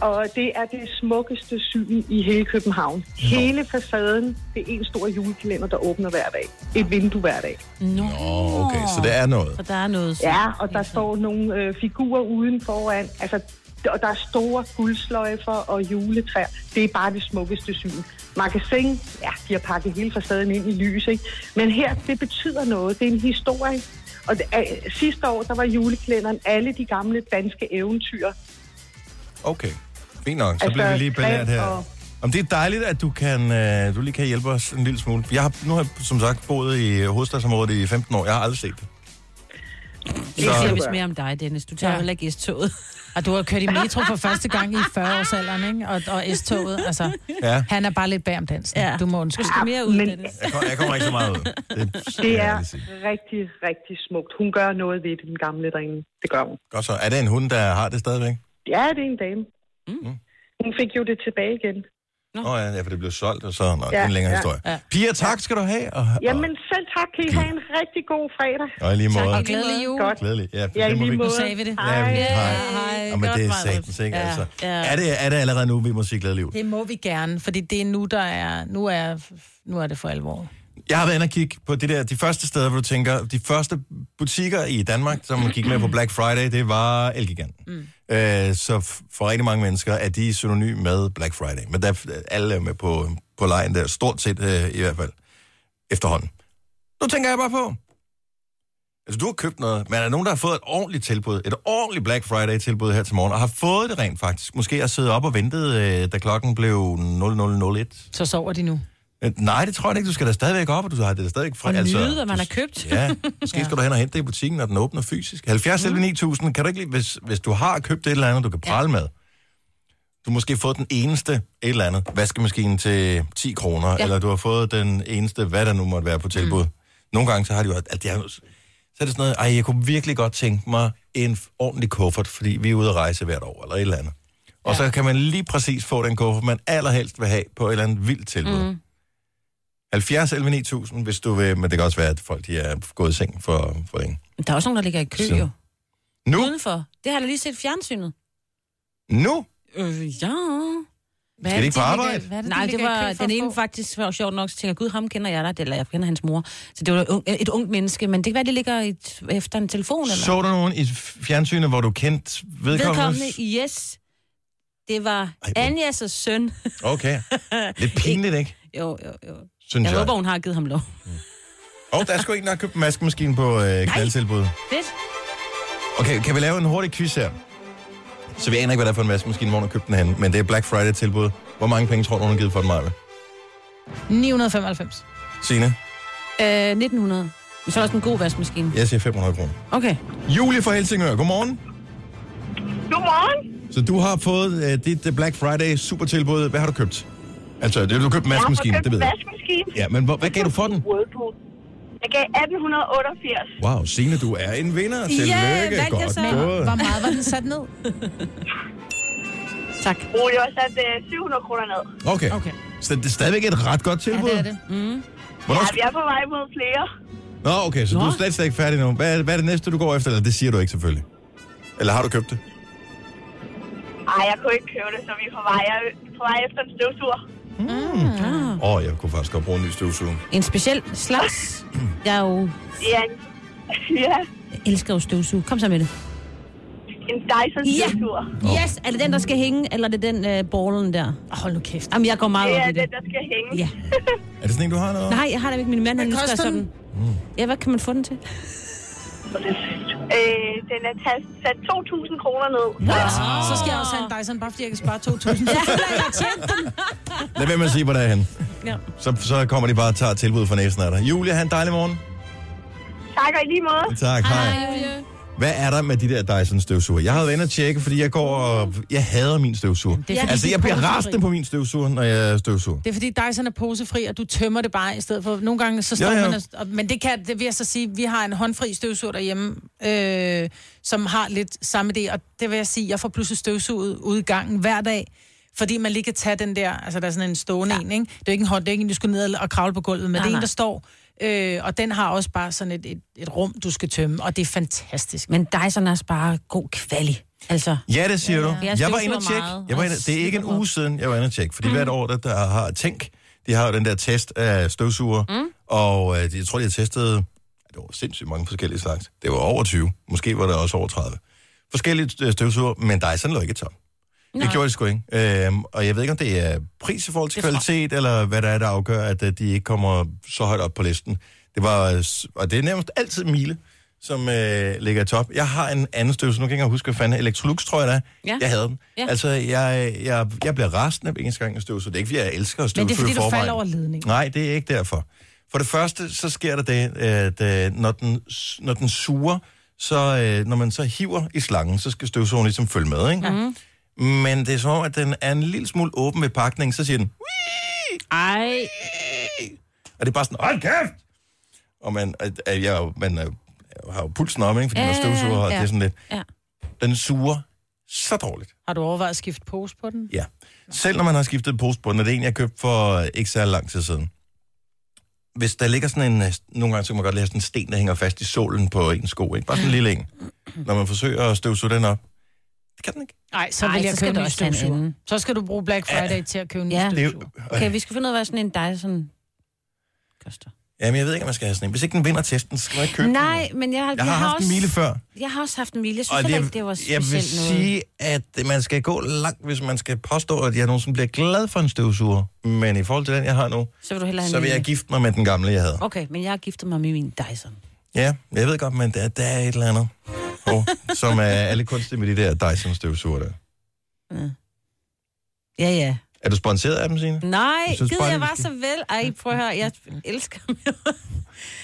Og det er det smukkeste syn i hele København. Hele facaden, det er en stor julekalender, der åbner hver dag. Et vindue hver dag. Nå. Åh, okay, så det er noget. Så der er noget... Ja, og der står nogle øh, figurer uden foran. Altså, og der er store guldsløjfer og juletræer. Det er bare det smukkeste syn. Magasin, ja, de har pakket hele facaden ind i lys, ikke? Men her, det betyder noget. Det er en historie. Og det, øh, sidste år, der var julekalenderen alle de gamle danske eventyr. Okay, fint nok. Så Altså, bliver vi lige belært her. Og Om det er dejligt, at du, kan, øh, du lige kan hjælpe os en lille smule. Jeg har, nu har jeg som sagt boet i hovedstadsområdet i 15 år. Jeg har aldrig set det. Det Så- siger vist mere om dig, Dennis. Du tager Ja. ja. heller ikke S-toget. Og du har kørt i metro for første gang i 40-årsalderen, ikke? Og, og S-toget, altså, Ja. han er bare lidt bag om dansen. Ja. Du må Du undskylde. skal mere ud, men- Dennis. Jeg, kom, jeg kommer ikke så meget ud. Det, Det er rigtig, rigtig smukt. Hun gør noget ved den gamle derinde. Det gør hun. Godt så. Er det en hund, der har det stadigvæk? Ja, det er en dame. Mm. Hun fik jo det tilbage igen. Åh oh, ja, ja, for det blev solgt, og så Nå, ja, Ja, en længere ja, historie. ja. Pia, tak skal du have. Og, Jamen selv tak. Kan I have en rigtig god fredag. og, og i lige måde. Og glædelig jul. Godt. Glædelig. Ja, Ja, i det må lige vi- måde. Nu sagde vi det. Ja, Hej. vi- hej. hej. Og men Godt, det er satans, ikke? Ja, Altså. ja. Er, det, er det allerede nu, vi må sige glædelig jul? Det må vi gerne, fordi det er nu, der er... Nu er, nu er det for alvor. Jeg har været inde og kigge på det der, de første steder, hvor du tænker, de første butikker i Danmark, som man gik med på Black Friday, det var Elgiganten. Mm. Øh, så for rigtig mange mennesker er de synonym med Black Friday. Men der, er- alle er med på, på lejen der, stort set øh, i hvert fald, efterhånden. Nu tænker jeg bare på, altså du har købt noget, men er der nogen, der har fået et ordentligt tilbud, et ordentligt Black Friday-tilbud her til morgen, og har fået det rent faktisk? Måske har siddet op og ventet, øh, da klokken blev 0001? Så sover de nu. Øh, Nej, det tror jeg ikke. Du skal da stadigvæk op, og du har det da stadigvæk fra. Og nyde, hvad man har købt. Ja, måske skal du hen og hente det i butikken, når den åbner fysisk. 70 mm. 9000, kan du ikke lide, hvis, hvis du har købt et eller andet, du kan prale ja. med. Du har måske fået den eneste et eller andet vaskemaskine til 10 kroner, ja. Eller du har fået den eneste, hvad der nu måtte være på tilbud. Mm. Nogle gange så har de jo, at de har, så er det sådan noget, ej, jeg kunne virkelig godt tænke mig en ordentlig kuffert, fordi vi er ude at rejse hvert år, eller et eller andet. Og så kan man lige præcis få den kuffert, man allerhelst vil have på et eller andet vildt tilbud. Mm. 70 11 9000, hvis du vil, men det kan også være, at folk de er gået i seng for, for ingen. Der er også nogen, der ligger i kø, Så. jo. Nu, Udenfor. Det har jeg lige set fjernsynet. nu, Øh, ja. Hvad Skal de ikke på ligger- arbejde? Hvad er det, Nej, de det var den ene faktisk var sjovt nok, så tænker gud, ham kender jeg da, eller jeg kender hans mor. Så det var et, ung, et ungt menneske, men det kan være, det ligger i et, efter en telefon, eller? så du nogen i fjernsynet, hvor du kendte vedkommende? Vedkommende, yes. Det var Ej, Anjas søn. Okay. Lidt pinligt, ikke? Jo, jo, jo. Synes Jeg jeg. håber, hun har givet ham lov. Og der er sgu en, der har købt en vaskemaskine på øh, knaldtilbud. Fedt. Okay, kan vi lave en hurtig quiz her? Så vi aner ikke, hvad det er for en vaskemaskine, hvor hun har købt den hen, men det er Black Friday-tilbud. Hvor mange penge tror du, hun har givet for den, Maja? 995. Signe? Øh, 1900. Men så er der også en god vaskemaskine. Jeg siger 500 kroner. Okay. Julie fra Helsingør, godmorgen. Godmorgen. Så du har fået øh, dit øh, Black Friday supertilbud. Hvad har du købt? Altså, det, du har købt en Jeg har vaskemaskine, det ved en jeg. vaskemaskine. Ja, men hvor, hvad gav du for den? Whirlpool. Jeg gav 1888. Wow, Signe, du er en vinder. Tillykke. jeg Godt så. gået. Hvor meget var den sat ned? Tak. Oh, det var sat øh, 700 kroner ned. Okay. Okay. Så det er stadigvæk et ret godt Ja, tilbud. det er det. Hvornår Ja, vi er på vej mod flere. Nå, okay, så Nå. du er slet, slet ikke færdig nu. Hvad er, hvad er det næste, du går efter? Eller det siger du ikke selvfølgelig. Eller har du købt det? Ej, jeg kunne ikke købe det, så vi er på vej, jeg på vej efter en støvsuger. Åh, oh, jeg kunne faktisk godt bruge en ny støvsuger. En speciel slags. Jeg er jo... Ja, ja. Jeg elsker jo støvsug. Kom så med det. en Dyson Ja. støvsuger. Yes, er det den, der skal hænge, eller er det den øh, ballen der? Hold nu kæft. Jamen, jeg går meget Det op er i det. den, der skal hænge. Ja. Er det sådan en, du har noget? Nej, jeg har da ikke min mand, han koster sådan. den? Ja, hvad kan man få den til? Øh, den er sat 2.000 kroner ned. What? Så skal jeg også have en Dyson, bare fordi jeg kan spare 2.000. Så føler jeg, jeg har tjent den. Lad være med at sige, hvor der er henne. Ja. Så, så kommer de bare og tager tilbud for næsen af dig. Julia, have en dejlig morgen. Tak og i lige måde. Tak, hej. Hvad er der med de der Dyson støvsuger? Jeg har været inde og tjekke, fordi jeg går og... Jeg hader min støvsuger. Det er fordi, altså, de jeg bliver rasende på min støvsuger, når jeg støvsuger. Det er fordi Dyson er posefri, og du tømmer det bare i stedet for... Nogle gange så står Ja, ja, man... Og, men det kan, det vil jeg så sige, vi har en håndfri støvsuger derhjemme, øh, som har lidt samme idé, og det vil jeg sige, jeg får pludselig støvsuget ude i gangen hver dag, fordi man lige kan tage den der, altså der er sådan en stående ja. en, ikke? Det er ikke en hånd, det er ikke en, du skal ned og kravle på gulvet, men Nej, det er en, nej. der står, øh, og den har også bare sådan et, et, et rum, du skal tømme, og det er fantastisk. Men Dyson er også bare god kvali. Altså, Ja, det siger du. Jeg Jeg var inde og tjekke. Jeg var inde, det er ikke en uge siden, jeg var inde og tjekke. Fordi mm. hvert år, der, der har Tænk, de har jo den der test af støvsuger. Mm. Og øh, jeg tror, de har testet, ja, det var sindssygt mange forskellige slags. Det var over 20. Måske var det også over 30. Forskellige øh, støvsuger, men Dyson lå ikke tom. Det Nej. gjorde de sgu ikke. Øhm, og jeg ved ikke, om det er pris i forhold til Det kvalitet, eller hvad der er, der afgør, at øh, de ikke kommer så højt op på listen. Det var, øh, og det er nærmest altid Miele, som øh, ligger i top. Jeg har en anden støvsuger, nu kan jeg ikke huske, hvad fanden Electrolux, tror jeg det er. Ja. Jeg havde den. Ja. Altså, jeg, jeg, jeg bliver rasende hver eneste gang, jeg støvsuger. Det er ikke, fordi jeg elsker at Men det er fordi, du forvejen. falder over ledningen. Nej, det er ikke derfor. For det første, så sker der det, at øh, når den, når den suger, så øh, når man så hiver i slangen, så skal støvsugeren ligesom følge med, ikke? Mm. Men det er som om, at den er en lille smule åben ved pakningen, så siger den, Ej, og det er bare sådan, hold kæft! Og man, jeg, er jo- man er, jo- har jo pulsen om, ikke? Fordi man Ja, støvsuger, og ja. det er sådan lidt. Ja. Den suger så dårligt. Har du overvejet at skifte pose på den? Ja. Selv når man har skiftet pose på den, og det er en, jeg købte for øh, ikke så lang tid siden. Hvis der ligger sådan en, øh, nogle gange så kan man godt lade sådan en sten, der hænger fast i sålen på en sko, ikke? Bare sådan en lille en. Når man forsøger at støvsuge den op. Det kan den ikke. Nej, så Ej, vil så jeg skal købe du en ny støvsuger. Så skal du bruge Black Friday til at købe en Ja. Er støvsuger. okay, vi skal finde ud af, hvad sådan en Dyson koster. jamen, jeg ved ikke, om man skal have sådan en. Hvis ikke den vinder testen, så skal man ikke købe den. Nej, men jeg, Jeg har haft også, en mile før. Jeg har også haft en mile. Jeg synes det, ikke, det var jeg vil specielt noget. sige, at man skal gå langt, hvis man skal påstå, at jeg nogensinde bliver glad for en støvsuger. Men i forhold til den, jeg har nu, Så vil du hellere have så vil jeg gifte mig med den gamle, jeg havde. Okay, men jeg har giftet mig med min Dyson. Ja, jeg ved godt, men der, der er et eller andet, oh, som er alle kunstige med de der Dyson-støvsuger der. Ja, ja. Er du sponsoreret af dem, Signe? Nej, Jeg synes gider jeg var så vel. Ej, prøv at høre, jeg elsker dem.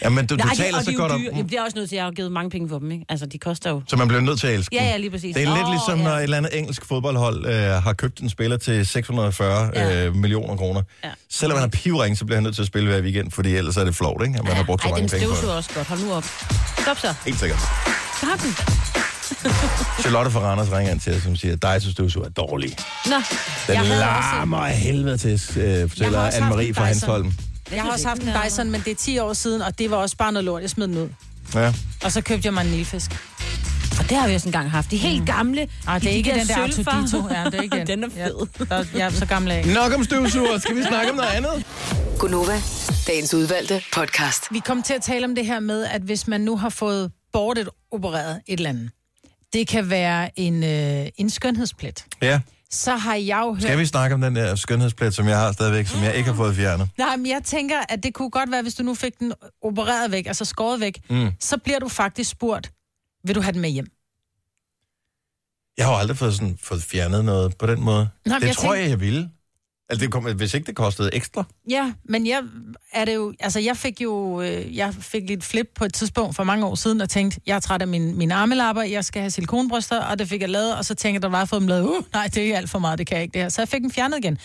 Ja, men du, du Nej, de- taler og så de er godt om dyre. dem, det er også nødt til, at jeg har givet mange penge for dem, ikke? Altså, de koster jo... så man bliver nødt til at elske Ja, ja, lige præcis. Det er lidt Åh, ligesom, ja. når et eller andet engelsk fodboldhold øh, har købt en spiller til 640 Ja. øh, millioner kroner. Ja. Selvom man har pivring, så bliver han nødt til at spille hver weekend, fordi ellers er det flot, ikke? At man har brugt så Ej, mange den penge på det. også godt. Hold nu op. Stop så. Helt sikkert. Stop den. Charlotte fra Randers ringer ind til os, som siger, at dig, støvsuger er dårlig. Nå, Den Jeg havde larmer af helvede til, øh, fortæller også haft Anne-Marie en fra Dyson. Hansholm. Jeg har også haft en Dyson, men det er 10 år siden, og det var også bare noget lort. Jeg smed den ud. Ja. Og så købte jeg mig en nilfisk. og det har vi også engang haft. De helt gamle. Ah, det er ikke den der. Artudito. Ja, det er ikke den. Den er fed. Ja, der, jeg er så gammel af. Nok om støvsuger. Skal vi snakke om noget andet? Gunova, dagens udvalgte podcast. Vi kom til at tale om det her med, at hvis man nu har fået bortet opereret et eller andet, det kan være en, øh, en skønhedsplet. Ja. Så har jeg jo hørt... Skal vi snakke om den der skønhedsplet, som jeg har stadigvæk, som jeg ikke har fået fjernet? Nej, men jeg tænker, at det kunne godt være, hvis du nu fik den opereret væk, altså skåret væk, mm. så bliver du faktisk spurgt, vil du have den med hjem? Jeg har jo aldrig fået, sådan, fået fjernet noget på den måde. men det jeg tror tænker- jeg, jeg ville. Altså, det kom, hvis ikke det kostede ekstra. Ja, men jeg er det jo, altså jeg fik jo, øh, jeg fik lidt flip på et tidspunkt for mange år siden, og tænkte, jeg er træt af mine, mine armelapper, jeg skal have silikonbryster, og det fik jeg lavet, og så tænkte jeg, der var fået dem lavet, uh, nej, det er alt for meget, det kan jeg ikke det her. Så jeg fik dem fjernet igen. Mm.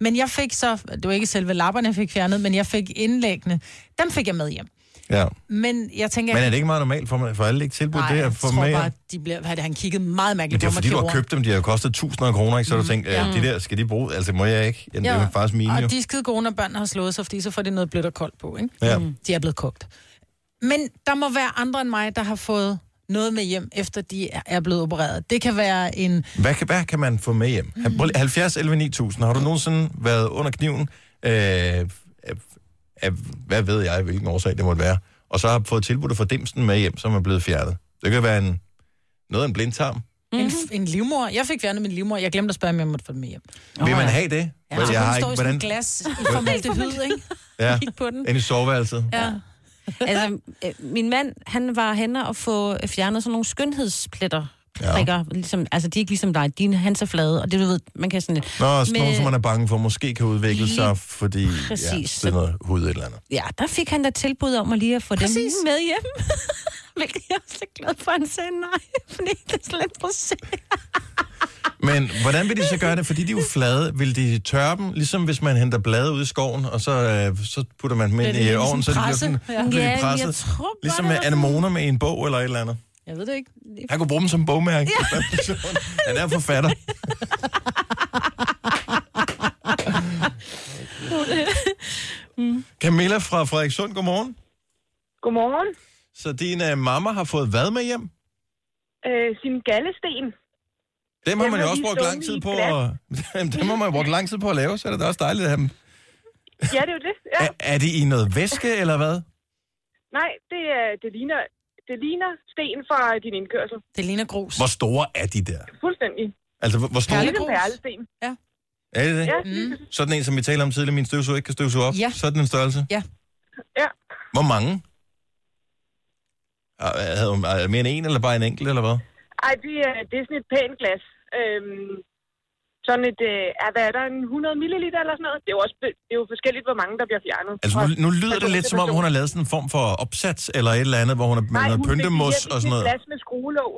Men jeg fik så, det var ikke selve lapperne, jeg fik fjernet, men jeg fik indlæggene, dem fik jeg med hjem. Ja. Men jeg tænker, Men er det ikke meget normalt for, for alle ikke tilbudt nej, det jeg at få tror med? bare, de bliver, havde han kigget meget Men mærkeligt det er på mig. fordi, du har købt dem, de har jo kostet tusinder af kroner, ikke? Så har du tænkt, ja. de der, skal de bruge? Altså, må jeg ikke? Ja, det er jo faktisk mine, jo. Og de er skide gode, når børn har slået sig, fordi så får de noget blødt og koldt på, ikke? Ja. Mm. De er blevet kogt. Men der må være andre end mig, der har fået noget med hjem, efter de er- er blevet opereret. Det kan være en... Hvad kan, hvad kan man få med hjem? Mm. 70 11 9000. Har du nogensinde været under kniven? Øh, af, hvad ved jeg, hvilken årsag det måtte være? Og så har fået tilbudt at få dimsen med hjem, som er blevet fjernet. Det kan være en, noget af en blindtarm. Mm-hmm. En, en livmor. Jeg fik fjernet min livmor. Jeg glemte at spørge, om jeg måtte få den med hjem. Vil man have det? Ja, jeg har ikke- står i glas i formaldehyd, ikke? Ja, Kig på den. ind i soveværelset. Ja. altså, øh, min mand, han var henne og få fjernet sådan nogle skønhedspletter. Ja. Prikker, ligesom, altså, de er ikke ligesom dig. Dine, han er flade, og det du ved, man kan sådan lidt... Nå, sådan noget, Med- som man er bange for, måske kan udvikle sig, fordi Præcis. ja, det er noget hud et eller andet. Ja, der fik han da tilbud om at lige at få Præcis. dem med hjem. Hvilket jeg er så glad for, at han sagde nej, fordi det er slet på se. Men hvordan vil de så gøre det? Fordi de er jo flade. Vil de tørre dem, ligesom hvis man henter blade ud i skoven, og så, øh, så putter man dem ind i ligesom ovnen, så de bliver, sådan, Ja. ja. bliver Ja, presset. jeg tror ligesom med anemoner med en bog eller et eller andet. Jeg ved det ikke. Han kunne bruge dem som bogmærke. Ja. Han er forfatter. Camilla fra Frederikssund, godmorgen. Godmorgen. Så din uh, mamma har fået hvad med hjem? Øh, sin gallesten. Dem har man jo også brugt lang tid på. At, dem har man jo brugt lang tid på at lave, så er det da også dejligt at have dem. Ja, det er jo det. Ja. Er, er de i noget væske, eller hvad? Nej, det, er, det, ligner, det ligner sten fra din indkørsel. Det ligner grus. Hvor store er de der? Fuldstændig. Altså, hvor, hvor store Ligesom Perlegrus. perlesten. er det? det? Ja, Mm. Sådan en, som vi talte om tidligere, min støvsuger ikke kan støvsuge op. Ja. Sådan en størrelse. ja. Hvor mange? Havde hun er det mere end en, eller bare en enkelt, eller hvad? Ej, det er, det er sådan et pænt glas. Øhm, sådan et, øh, er, hvad er der, en 100 milliliter eller sådan noget? Det er jo, også, det er jo forskelligt, hvor mange, der bliver fjernet. Altså, nu, nu lyder det lidt, som om hun har lavet sådan en form for opsats, eller et eller andet, hvor hun har med Nej, noget hun pyntemos og sådan noget. et glas med skruelåg.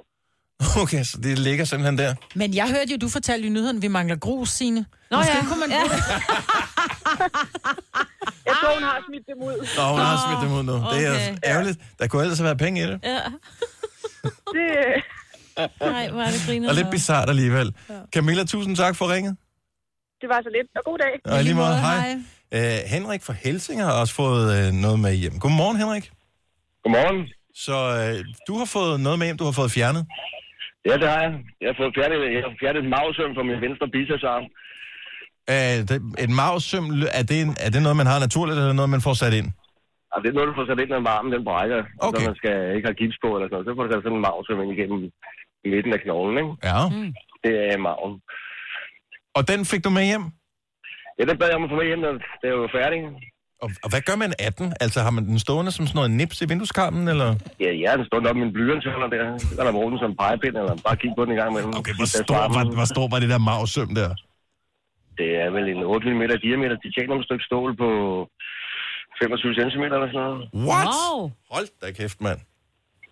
Okay, så det ligger simpelthen der. Men jeg hørte jo, du fortalte i nyheden, at vi mangler grus, Signe. Nå Måske ja. kunne man ja. Jeg tror, hun har smidt dem ud. Nå, hun har smidt dem ud nu. Det er okay. ærgerligt. Der kunne ellers have været penge i det. ja. Det, øh, Nej, hvor er det griner. Og lidt bizart alligevel. Camilla, tusind tak for ringet. det var så lidt. Og god dag. Og lige måde, hej. hej. Uh, Henrik fra Helsing har også fået uh, noget med hjem. Godmorgen, Henrik. Godmorgen. Så uh, du har fået noget med hjem, du har fået fjernet. Ja, det har jeg. Jeg har fået fjernet, jeg har fjernet et magsøm fra min venstre bicepsarm. Uh, det, et mavsøm, er det, en, er det noget, man har naturligt, eller noget, man får sat ind? Og det er noget, du får sat ind, når armen den brækker. Okay. Så man skal ikke have gips på eller sådan noget. Så får du sat sådan en magsøm ind igennem midten af knoglen, ikke? Ja. Mm. Det er maven. Og den fik du med hjem? Ja, den bad jeg om at få med hjem, når det er jo færdig. Og, og hvad gør man af den? Altså, har man den stående som sådan noget nips i vindueskarmen, eller? Ja, har den stået op med en blyantholder der. Så kan der bruge den som pegepind, eller bare kigge på den en gang imellem. Okay, hvor stor, hvor, hvor stor var det der mavsøm der? Det er vel en 8 mm diameter titaniumstykke stål på 25 cm eller sådan noget. What? Wow. Hold da kæft, mand.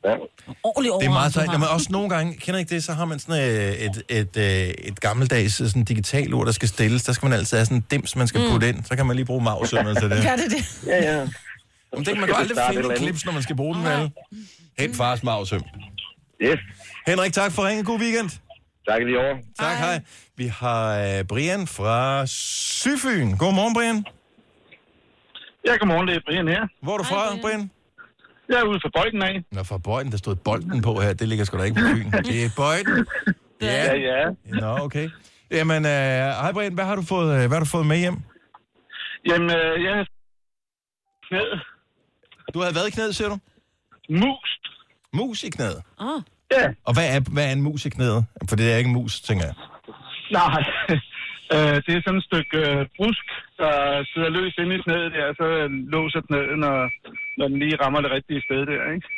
Ja. Ordentlig. Det er meget sejt. Jamen, også nogle gange, kender ikke det, så har man sådan øh, et, et, et, et gammeldags øh, sådan digital ord, der skal stilles. Der skal man altid have sådan en dims, man skal mm. putte ind. Så kan man lige bruge mavsømmet til det. Gør det det? Ja, ja. Jamen, det kan man jo aldrig et finde andet. klips, når man skal bruge den, vel? Hent fars mavsøm. Yes. Henrik, tak for ringen. God weekend. Tak lige over. Tak, hej. Vi har øh, Brian fra Syfyn. Godmorgen, Brian. Ja, godmorgen, det er Brian her. Hvor er du fra, Brian? Brian? Jeg er ude for Bøjden af. Nå, fra Bøjden, der stod bolden på her. Det ligger sgu da ikke på Fyn. Det er Bøjden. Ja, ja. Nå, okay. Jamen, øh, hej Brian, hvad har du fået, øh, hvad har du fået med hjem? Jamen, øh, jeg har knæet. Du havde været i knæet, siger du? Mus. Mus i knæet. Oh. Ja. Og hvad er, hvad er en mus i knæet? For det er ikke en mus, tænker jeg. Nej. øh, det er sådan et stykke øh, brusk, der sidder løs inde i knæet der, så låser knæet, når, når den lige rammer det rigtige sted der, ikke?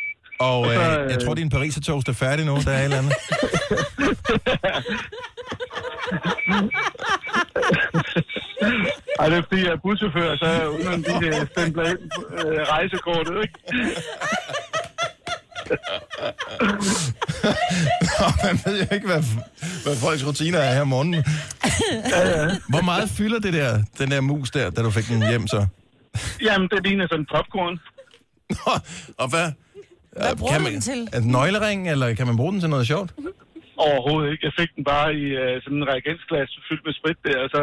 Og Og så, øh, øh, jeg tror, din Paris toast er færdig nu. Der er et eller andet. Ej, det er fordi, jeg er buschauffør, så uden de stempler ind øh, rejsekortet, ikke? Og man ved jo ikke, hvad, hvad folks rutiner er her om morgenen. Hvor meget fylder det der, den der mus der, da du fik den hjem så? Jamen, det ligner sådan en popcorn. Nå, og hvad? Hvad bruger kan man, den til? Er en nøglering, eller kan man bruge den til noget sjovt? Overhovedet ikke. Jeg fik den bare i øh, sådan en reagensglas fyldt med sprit der, og så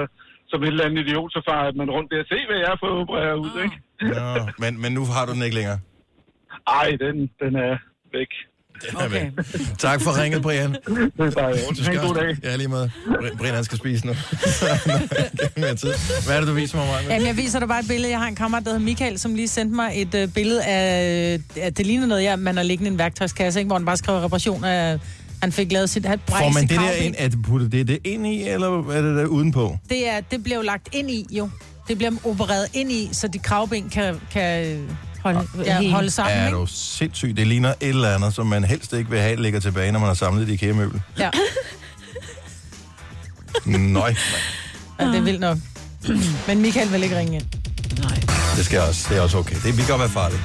som et eller andet idiot, så farer man rundt der og se, hvad jeg har fået ud, ikke? Nå, men, men nu har du den ikke længere. Ej, den, den er væk. Den er væk. Tak for ringet, Brian. Det er god dag. Ja, lige. Bri- Brian, han skal spise nu. Hvad er det, du viser mig, Maja? Jamen, jeg viser dig bare et billede. Jeg har en kammerat, der hedder Michael, som lige sendte mig et øh, billede af... at det ligner noget, ja, man har liggende i en værktøjskasse, ikke? hvor han bare skrev reparation af... Han fik lavet sit... Han Får man det der ind, at putte det, det ind i, eller er det der udenpå? Det, er, det bliver jo lagt ind i, jo. Det bliver opereret ind i, så de kravben kan, kan holde, ja, hele. holde sammen, Er ikke? du sindssygt? Det ligner et eller andet, som man helst ikke vil have, ligger tilbage, når man har samlet et IKEA-møbel. Ja. Nøj, ja, det er vildt nok. Men Michael vil ikke ringe ind. det skal også, det er også okay. Det vi kan godt være farligt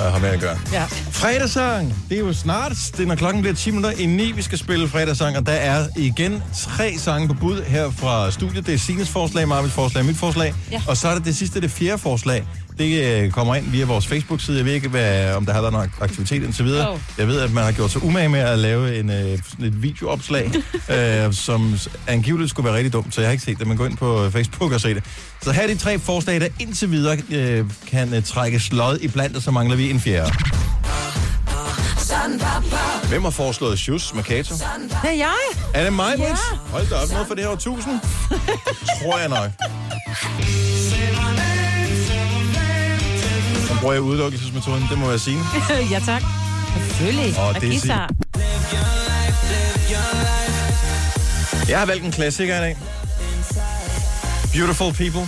at have med at gøre. Ja. Fredagssang, det er jo snart, det er når klokken bliver 10 minutter i 9, vi skal spille fredagssang, og der er igen tre sange på bud her fra studiet. Det er Sines forslag, Marvits forslag, mit forslag, Ja. og så er det det sidste, det fjerde forslag. Det øh, kommer ind via vores Facebook-side. Jeg ved ikke, hvad, om der har været noget aktivitet indtil videre. Oh. Jeg ved, at man har gjort sig umage med at lave en, øh, et videoopslag, øh, som angiveligt skulle være rigtig dumt, så jeg har ikke set det, men gå ind på Facebook og se det. Så her er de tre forslag, der indtil videre øh, kan øh, trække sløjet i blandt, og så mangler vi en fjerde. Hvem har foreslået Sjus med Kato? Det er jeg. Er det mig, Ja. Brits? Hold da op, noget for det her årtusind. Tror jeg nok. Bruger jeg udelukkelsesmetoden, det må jeg sige. ja, tak. Selvfølgelig. Og Og, det guitar. Jeg har valgt en klassiker i dag. Beautiful People.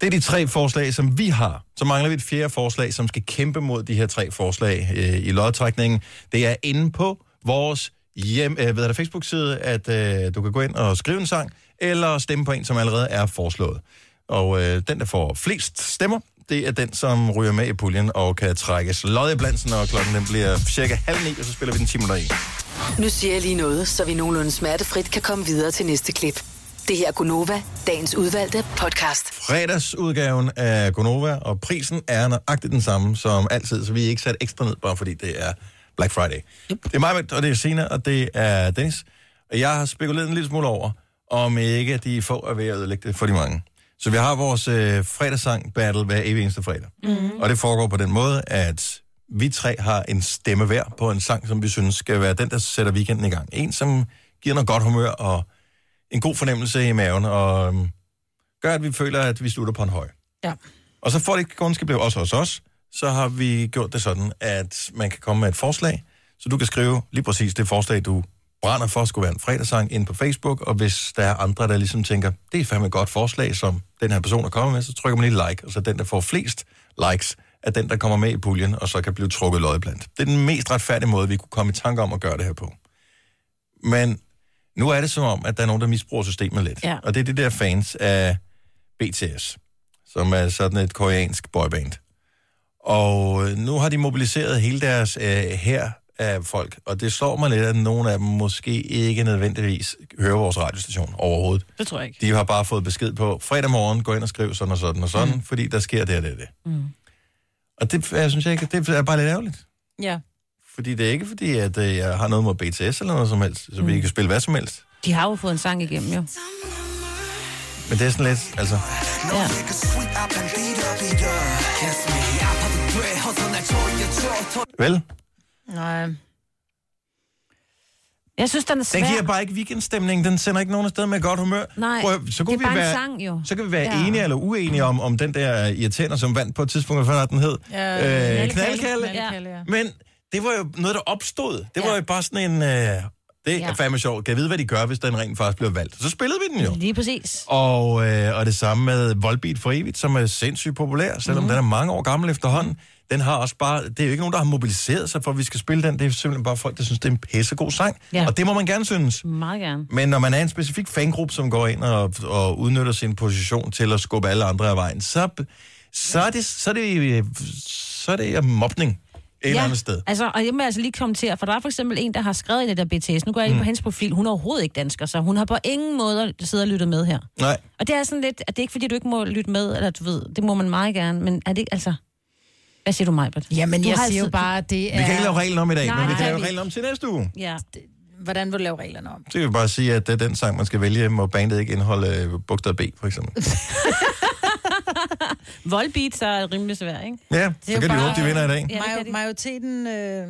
Det er de tre forslag, som vi har. Så mangler vi et fjerde forslag, som skal kæmpe mod de her tre forslag øh, i lodtrækningen. Det er inde på vores hjem, øh, ved det, Facebook-side, at øh, du kan gå ind og skrive en sang, eller stemme på en, som allerede er foreslået. Og øh, den, der får flest stemmer, det er den, som ryger med i puljen og kan trækkes lod i blansen, og klokken den bliver cirka halv ni, og så spiller vi den 10 minutter i. Nu siger jeg lige noget, så vi nogenlunde smertefrit kan komme videre til næste klip. Det her er Gunova, dagens udvalgte podcast. Fredagsudgaven af Gonova, og prisen er nøjagtigt den samme som altid, så vi er ikke sat ekstra ned, bare fordi det er Black Friday. Yep. Det er mig, og det er Sina, og det er Dennis. Og jeg har spekuleret en lille smule over, om ikke de få er ved at ødelægge det for de mange. Så vi har vores øh, fredagssang battle hver evig eneste fredag. Mm-hmm. Og det foregår på den måde, at vi tre har en stemme hver på en sang, som vi synes skal være den, der sætter weekenden i gang. En, som giver noget godt humør og en god fornemmelse i maven, og øhm, gør, at vi føler, at vi slutter på en høj. Ja. Og så for det ikke kun skal blive os hos os, så har vi gjort det sådan, at man kan komme med et forslag, så du kan skrive lige præcis det forslag, du brænder for, skulle være en fredagssang ind på Facebook, og hvis der er andre, der ligesom tænker, det er fandme et godt forslag, som den her person er kommet med, så trykker man lige like, og så den, der får flest likes, er den, der kommer med i puljen, og så kan blive trukket lod blandt. Det er den mest retfærdige måde, vi kunne komme i tanke om at gøre det her på. Men nu er det som om, at der er nogen, der misbruger systemet lidt. Ja. Og det er de der fans af BTS, som er sådan et koreansk boyband. Og nu har de mobiliseret hele deres øh, her af folk, og det slår mig lidt, at nogle af dem måske ikke nødvendigvis hører vores radiostation overhovedet. Det tror jeg ikke. De har bare fået besked på, fredag morgen, gå ind og skriv sådan og sådan og sådan, mm. fordi der sker det og det og det. Mm. Og det jeg synes jeg ikke, det er bare lidt ærgerligt. Ja. Fordi det er ikke fordi, at øh, jeg har noget mod BTS eller noget som helst, så mm. vi kan spille hvad som helst. De har jo fået en sang igennem, jo. Men det er sådan lidt, altså... Ja. Vel? Nej. Jeg synes, den er svær. Den giver bare ikke weekendstemning. Den sender ikke nogen afsted med godt humør. Nej, Prøv, så kunne det er vi bare være, en sang, jo. Så kan vi være Ja. enige eller uenige om, om den der irriterende, som vandt på et tidspunkt, hvad den hed? Ja, øh, knaldkalle. Knaldkalle, ja. Men det var jo noget, der opstod. Det var Ja. jo bare sådan en... Øh, det er Ja. fandme sjovt. Kan jeg vide, hvad de gør, hvis den rent faktisk bliver valgt? Så spillede vi den jo. Lige præcis. Og, øh, og det samme med Volbeat for evigt, som er sindssygt populær, selvom mm. den er mange år gammel efterhånden. Den har også bare, det er jo ikke nogen, der har mobiliseret sig for, at vi skal spille den. Det er simpelthen bare folk, der synes, det er en pissegod sang. Ja. Og det må man gerne synes. Meget gerne. Men når man er en specifik fangruppe, som går ind og, og udnytter sin position til at skubbe alle andre af vejen, så, så, er, det, så, er, det, så er det mobning et eller andet sted. Altså, og jeg må altså lige kommentere, for der er for eksempel en, der har skrevet i det der BTS. Nu går jeg ind på hendes profil. Hun er overhovedet ikke dansker, så hun har på ingen måde siddet og lyttet med her. Nej, Og det er sådan lidt, at det er ikke fordi, du ikke må lytte med, eller du ved, det må man meget gerne, men er det ikke, altså... Hvad siger du, Majbert? Jamen, Du jeg har siger jo bare, at det vi er... kan ikke lave reglen om i dag, Nej, men vi kan lave vi- reglen om til næste uge. Ja. Hvordan vil du lave reglerne om? Så kan vi bare sige, at det er den sang, man skal vælge, må bandet ikke indeholde øh, bogstav B, for eksempel. Volbeat, så er det rimelig svært, ikke? Ja, så kan de bare- håbe, de vinder i dag. Ja, Major- majoriteten... Øh...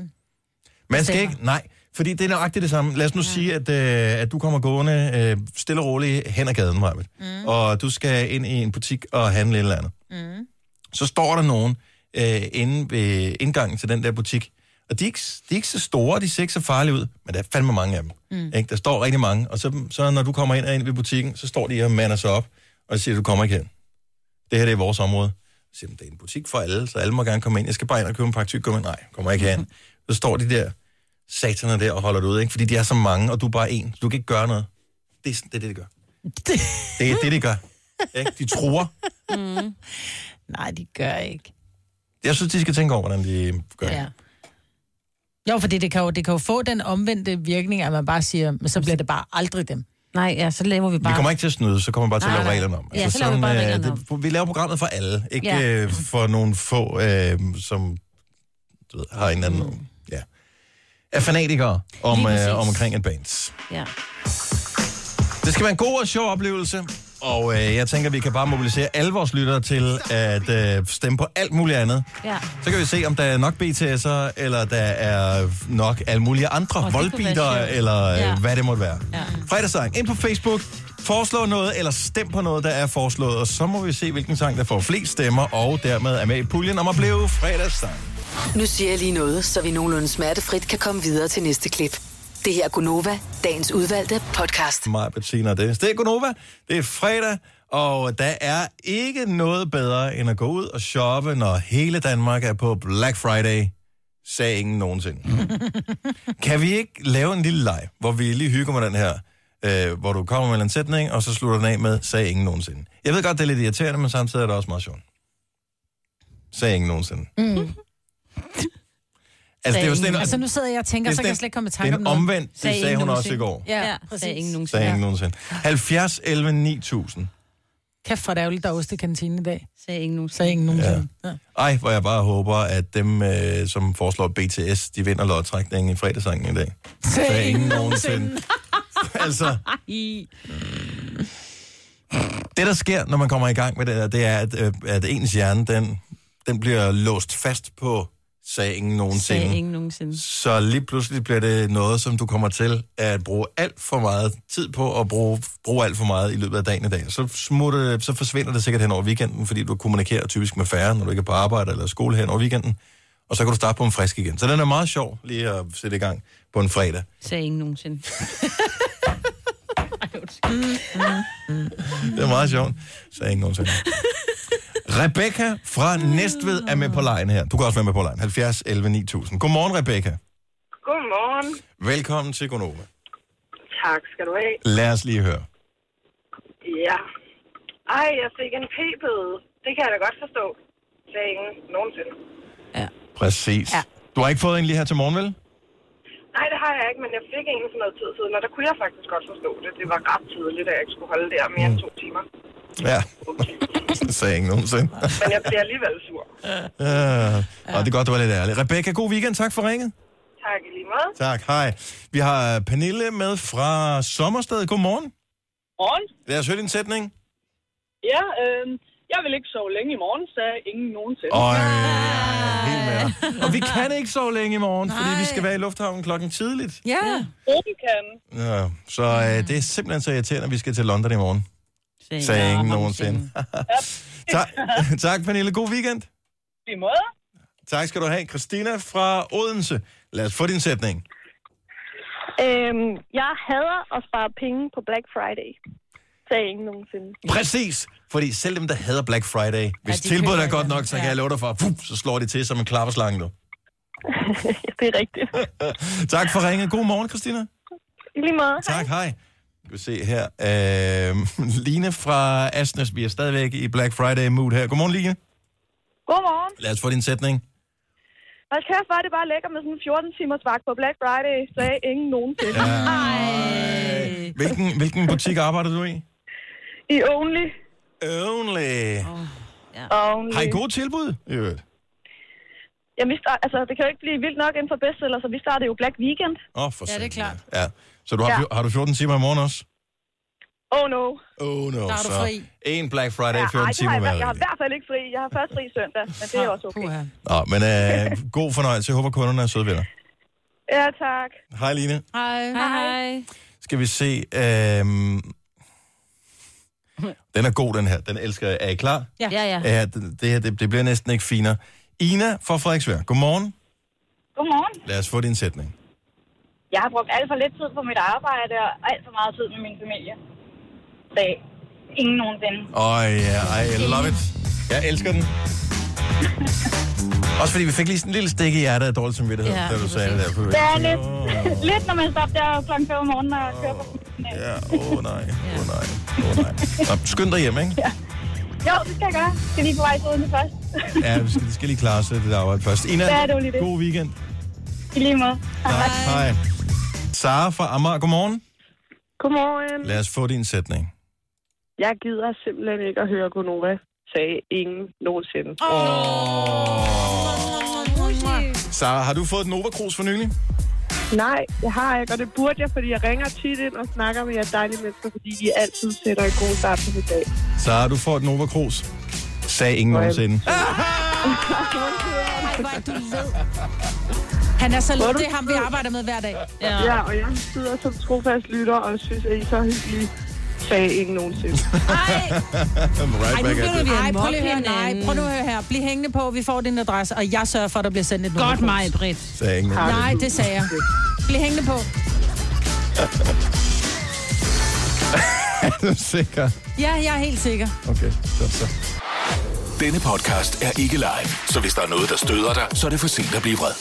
Man skal ikke, nej, fordi det er nøjagtigt det samme. Lad os nu sige, at, øh, at du kommer gående øh, stille og roligt hen ad gaden, Marvitt, mm. og du skal ind i en butik og handle et eller andet. Mm. Så står der nogen øh, inde ved indgangen til den der butik, og de er, ikke, de er ikke så store, de ser ikke så farlige ud, men der er fandme mange af dem. Mm. Ikke? Der står rigtig mange, og så, så når du kommer ind og ind ved butikken, så står de og mander sig op, og siger, du kommer ikke hen. Det her det er vores område. Så siger de, det er en butik for alle, så alle må gerne komme ind. Jeg skal bare ind og købe en pakke tyggegummi. Nej, kommer ikke hen. Så står de der sataner der og holder det ud, ikke? Fordi de er så mange, og du er bare en. Du kan ikke gøre noget. Det er det, det de gør. Det er det, de gør. Ikke? De tror. Nej, de gør ikke. Jeg synes, de skal tænke over, hvordan de gør Ja. det. Jo, fordi det kan jo, det kan jo få den omvendte virkning, at man bare siger, men så bliver det bare aldrig dem. Nej, ja, så laver vi Vi bare... kommer ikke til at snyde, så kommer vi bare til at Nej, lave nej. reglerne om. Ja, så laver vi bare øh, reglerne det, vi laver programmet for alle, ikke Ja. øh, for nogle få, øh, som du ved, har en anden... Ja. Er fanatikere om, øh, omkring et band. Ja. Det skal være en god og sjov oplevelse, og øh, jeg tænker, vi kan bare mobilisere alle vores lyttere til at øh, stemme på alt muligt andet. ja. Så kan vi se, om der er nok BTS'er, eller der er nok alle mulige andre, oh, sjovt. eller øh, Ja. hvad det måtte være. Ja. Fredagssang, ind på Facebook, foreslå noget, eller stem på noget, der er foreslået, og så må vi se, hvilken sang, der får flest stemmer, og dermed er med i puljen om at blive fredagssang. Nu siger jeg lige noget, så vi nogenlunde smertefrit kan komme videre til næste klip. Det her er Gunova, dagens udvalgte podcast. Mig, Bettina og Dennis. Det er Gunova. Det er fredag, Og der er ikke noget bedre, end at gå ud og shoppe, når hele Danmark er på Black Friday, sagde ingen nogensinde. kan vi ikke lave en lille leg, hvor vi lige hygger med den her, øh, hvor du kommer med en sætning, og så slutter den af med, sagde ingen nogensinde. Jeg ved godt, det er lidt irriterende, men samtidig er det også meget sjovt. Sagde ingen nogensinde. Mm. Altså, det er jo sådan en, Altså, nu sidder jeg og tænker, er så kan jeg slet ikke komme i tanke om noget. omvendt, det Sagde sagde hun også i går. Ja, Ja, præcis. sagde ingen nogensinde. Sagde ingen nogensinde. 70, 11, 9000. Kæft for det ærgerligt, der er ost i kantinen i dag. Sagde ingen nogensinde. Sagde ingen nogensinde. Ja. Ej, hvor jeg bare håber, at dem, øh, som foreslår BTS, de vinder lodtrækningen i fredagssangen i dag. Sagde ingen nogensinde. altså, I... det der sker, når man kommer i gang med det her, det er, at, øh, at ens hjerne, den, den bliver låst fast på sagde ingen nogensinde. Sagde ingen nogensinde. Så lige pludselig bliver det noget, som du kommer til at bruge alt for meget tid på, og bruge, bruge alt for meget i løbet af dagen i dag. Så, smutte, så forsvinder det sikkert hen over weekenden, fordi du kommunikerer typisk med færre, når du ikke er på arbejde eller skole hen over weekenden. Og så kan du starte på en frisk igen. Så den er meget sjov lige at sætte i gang på en fredag. Sagde ingen nogensinde. Det er meget sjovt. Så ingen nogensinde. Rebecca fra Næstved er med på lejen her. Du kan også være med på lejen. 70 11 9000. Godmorgen, Rebecca. Godmorgen. Velkommen til Gonova. Tak skal du have. Lad os lige høre. Ja. Ej, jeg fik en p-bøde. Det kan jeg da godt forstå. Sagde ingen nogensinde. Præcis. Ja. Du har ikke fået en lige her til morgen, vel? Nej, det har jeg ikke, men jeg fik en for noget tid siden, og der kunne jeg faktisk godt forstå det. Det var ret tidligt, at jeg ikke skulle holde der mere end to timer. Ja. Det sagde jeg ikke nogensinde. Men jeg bliver alligevel sur. Ja. Og det er godt, du var lidt ærlig. Rebecca, god weekend. Tak for ringet. Tak i lige måde. Tak. Hej. Vi har Pernille med fra Sommersted. Godmorgen. Morgen. Lad os høre din sætning. Ja, øh, jeg vil ikke sove længe i morgen, sagde ingen nogensinde. Øj, helt med dig. Og vi kan ikke sove længe i morgen, fordi vi skal være i lufthavnen klokken tidligt. Ja. Gruppen kan. Ja, så øh, det er simpelthen så irriterende, at vi skal til London i morgen. Sagde ingen nogensinde. tak, tak, Pernille. God weekend. I måde. Tak skal du have. Christina fra Odense. Lad os få din sætning. Øhm, jeg hader at spare penge på Black Friday. Sagde ingen nogensinde. Præcis. Fordi selv dem, der hader Black Friday, hvis de tilbuddet er godt nok, så kan jeg love dig for, fup, så slår de til som en klapperslange, du. det er rigtigt. tak for ringet. God morgen, Christina. I lige måde. Tak, hej. Skal vi se her. Øh, Line fra Asnes, vi er stadigvæk i Black Friday mood her. Godmorgen, Line. Godmorgen. Lad os få din sætning. Hold kæft, var det bare lækker med sådan en 14 timers vagt på Black Friday, sagde ingen nogensinde. Ja. Hvilken, hvilken butik arbejder du i? I Only. Only. Only. Har I gode tilbud? i øvrigt? Jamen, vi start, altså, det kan jo ikke blive vildt nok inden for bestseller, så vi starter jo Black Weekend. Åh, oh, for Ja, det er klart. Ja. Så du har, Ja. ja. har du 14 timer i morgen også? Oh no. Oh no. Der er du så fri. En Black Friday, 14 ej, det har timer jeg, jeg har i hvert fald ikke fri. Jeg har først fri søndag, men det er også okay. Nå, men øh, god fornøjelse. Jeg håber, kunderne er søde ved dig. Ja, tak. Hej, Line. Hej. Hej. Skal vi se. Øhm... Den er god, den her. Den elsker jeg. Er I klar? Ja, ja. ja. Ja, det, det, her, det, det bliver næsten ikke finere. Ina fra Frederiksvær. Godmorgen. Godmorgen. Lad os få din sætning. Jeg har brugt alt for lidt tid på mit arbejde og alt for meget tid med min familie. Så ingen nogensinde. Åh, ja, I love it. Jeg elsker den. Også fordi vi fik lige sådan en lille stik i hjertet af dårlig samvittighed, Ja, da du sagde det der. For Det er lidt, lidt når man stopper der klokken 5 om morgenen og kører på Ja, åh oh, nej, åh oh, nej, åh oh, nej. Nå, skynd dig hjem, ikke? Jo, det skal jeg gøre. Jeg skal lige på vej til Odense først. Ja, vi skal, vi skal lige klare os det der arbejde først. Ina, Ja, det det. god weekend. I lige måde. Tak, hej. Sara fra Amager, godmorgen. Godmorgen. Lad os få din sætning. Jeg gider simpelthen ikke at høre Gunova, sagde ingen nogensinde. Sara, har du fået et Nova Cruz for nylig? Nej, det har jeg ikke, og det burde jeg, fordi jeg ringer tit ind og snakker med jer dejlige mennesker, fordi I altid sætter en god start på mit dag. Sara, du får et Nova Cruz. Sagde ingen nogensinde. Ej, hvor er du ved. Han er så du det er ham, vi arbejder med hver dag. Ja. ja, og jeg sidder som trofast lytter og synes, at I er så hyggelige, sagde ingen nogensinde. right Ej, nu back bliver at. Ej, prøv lige at høre. Nej, prøv nu at høre her. Bliv hængende på, vi får din adresse, og jeg sørger for, at der bliver sendt et Godt nummer. mig, Britt. Sagde ingen. Nej, det sagde jeg. Bliv hængende på. Er du sikker? Ja, jeg er helt sikker. Okay, så, så. Denne podcast er ikke live, så hvis der er noget, der støder dig, så er det for sent at blive vred.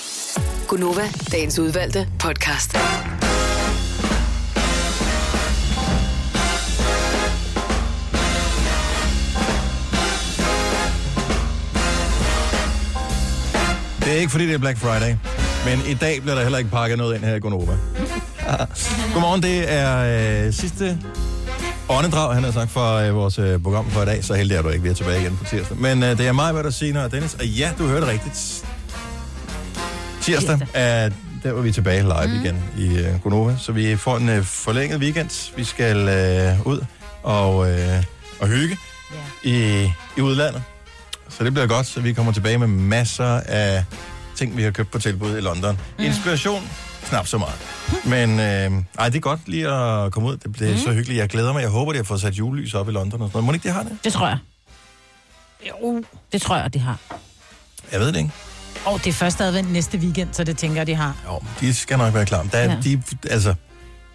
Gunova, dagens udvalgte podcast. Det er ikke fordi, det er Black Friday. Men i dag bliver der heller ikke pakket noget ind her i Gonova. Godmorgen, det er øh, sidste åndedrag, han har sagt, for øh, vores øh, program for i dag. Så heldig er du ikke, vi er tilbage igen på tirsdag. Men øh, det er mig, hvad der siger, og Dennis. Og ja, du hørte rigtigt. Tirsdag er der, hvor vi er tilbage live mm. igen i øh, Gonova. Så vi får en øh, forlænget weekend. Vi skal øh, ud og, øh, og hygge yeah. i, i udlandet. Så det bliver godt, så vi kommer tilbage med masser af ting, vi har købt på tilbud i London. Mm. Inspiration, knap så meget. Men øh, ej, det er godt lige at komme ud. Det bliver mm. så hyggeligt. Jeg glæder mig. Jeg håber, de har fået sat julelys op i London og sådan noget. Må ikke de har det? Det tror jeg. Jo. Det tror jeg, de har. Jeg ved det ikke. Og det er første advent næste weekend, så det tænker jeg, de har. Jo, de skal nok være klar. Der er, ja. de, altså,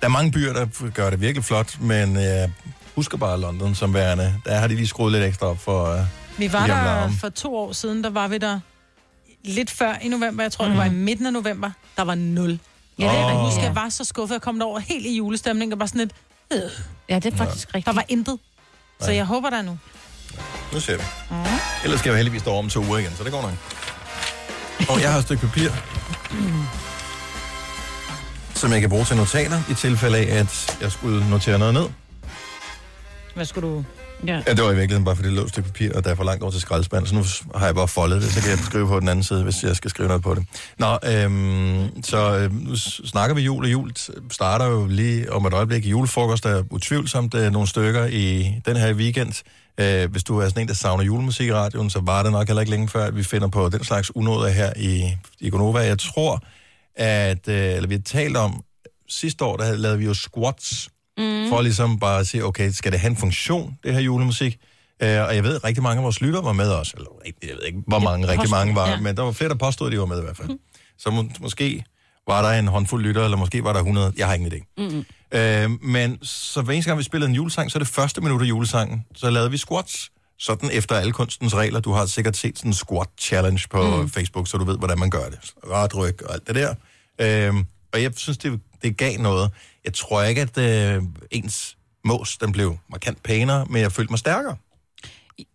der er mange byer, der gør det virkelig flot, men jeg øh, husker bare London som værende. Der har de lige skruet lidt ekstra op for... Øh, Vi var der for to år siden, der var vi der lidt før i november. Jeg tror, Mhm. mm. det var i midten af november. Der var nul. Ja, det er Åh. rigtigt. Husk, jeg var så skuffet. Jeg kom over helt i julestemning. Der var sådan et... Øh. Ja, det er faktisk rigtigt. Der var intet. Så jeg håber, der er nu. Nu ser vi. Ellers skal jeg heldigvis over om to uger igen, så det går nok. Og jeg har et stykke papir, som jeg kan bruge til notater, i tilfælde af, at jeg skulle notere noget ned. Hvad skulle du... Ja. Ja, det var i virkeligheden bare, fordi det lå et stykke papir, og der er for langt over til skraldespanden, så nu har jeg bare foldet det, så kan jeg skrive på den anden side, hvis jeg skal skrive noget på det. Nå, øhm, så øh, nu snakker vi jul, og jul starter jo lige om et øjeblik. Julefrokost er utvivlsomt øh, nogle stykker i den her weekend. Øh, hvis du er sådan en, der savner julemusik i radioen, så var det nok heller ikke længe før, at vi finder på den slags unåder her i, i Gonova. Jeg tror, at, øh, eller vi har talt om, sidste år, der lavede vi jo squats, mm. for ligesom bare at sige, okay, skal det have en funktion, det her julemusik? Øh, og jeg ved, at rigtig mange af vores lytter var med os. Eller, jeg ved ikke, hvor mange, rigtig påstod, mange var, ja. ja. men der var flere, der påstod, at de var med i hvert fald. Så må, måske var der en håndfuld lytter, eller måske var der 100. Jeg har ingen idé. Mm-hmm. Øh, men så hver eneste gang, vi spillede en julesang, så det første minut af julesangen, så lavede vi squats. Sådan efter alle kunstens regler. Du har sikkert set sådan en squat challenge på mm. Facebook, så du ved, hvordan man gør det. Ret ryg og alt det der. Øh, og jeg synes, det, det gav noget. Jeg tror ikke, at øh, ens mås, den blev markant pænere, men jeg følte mig stærkere.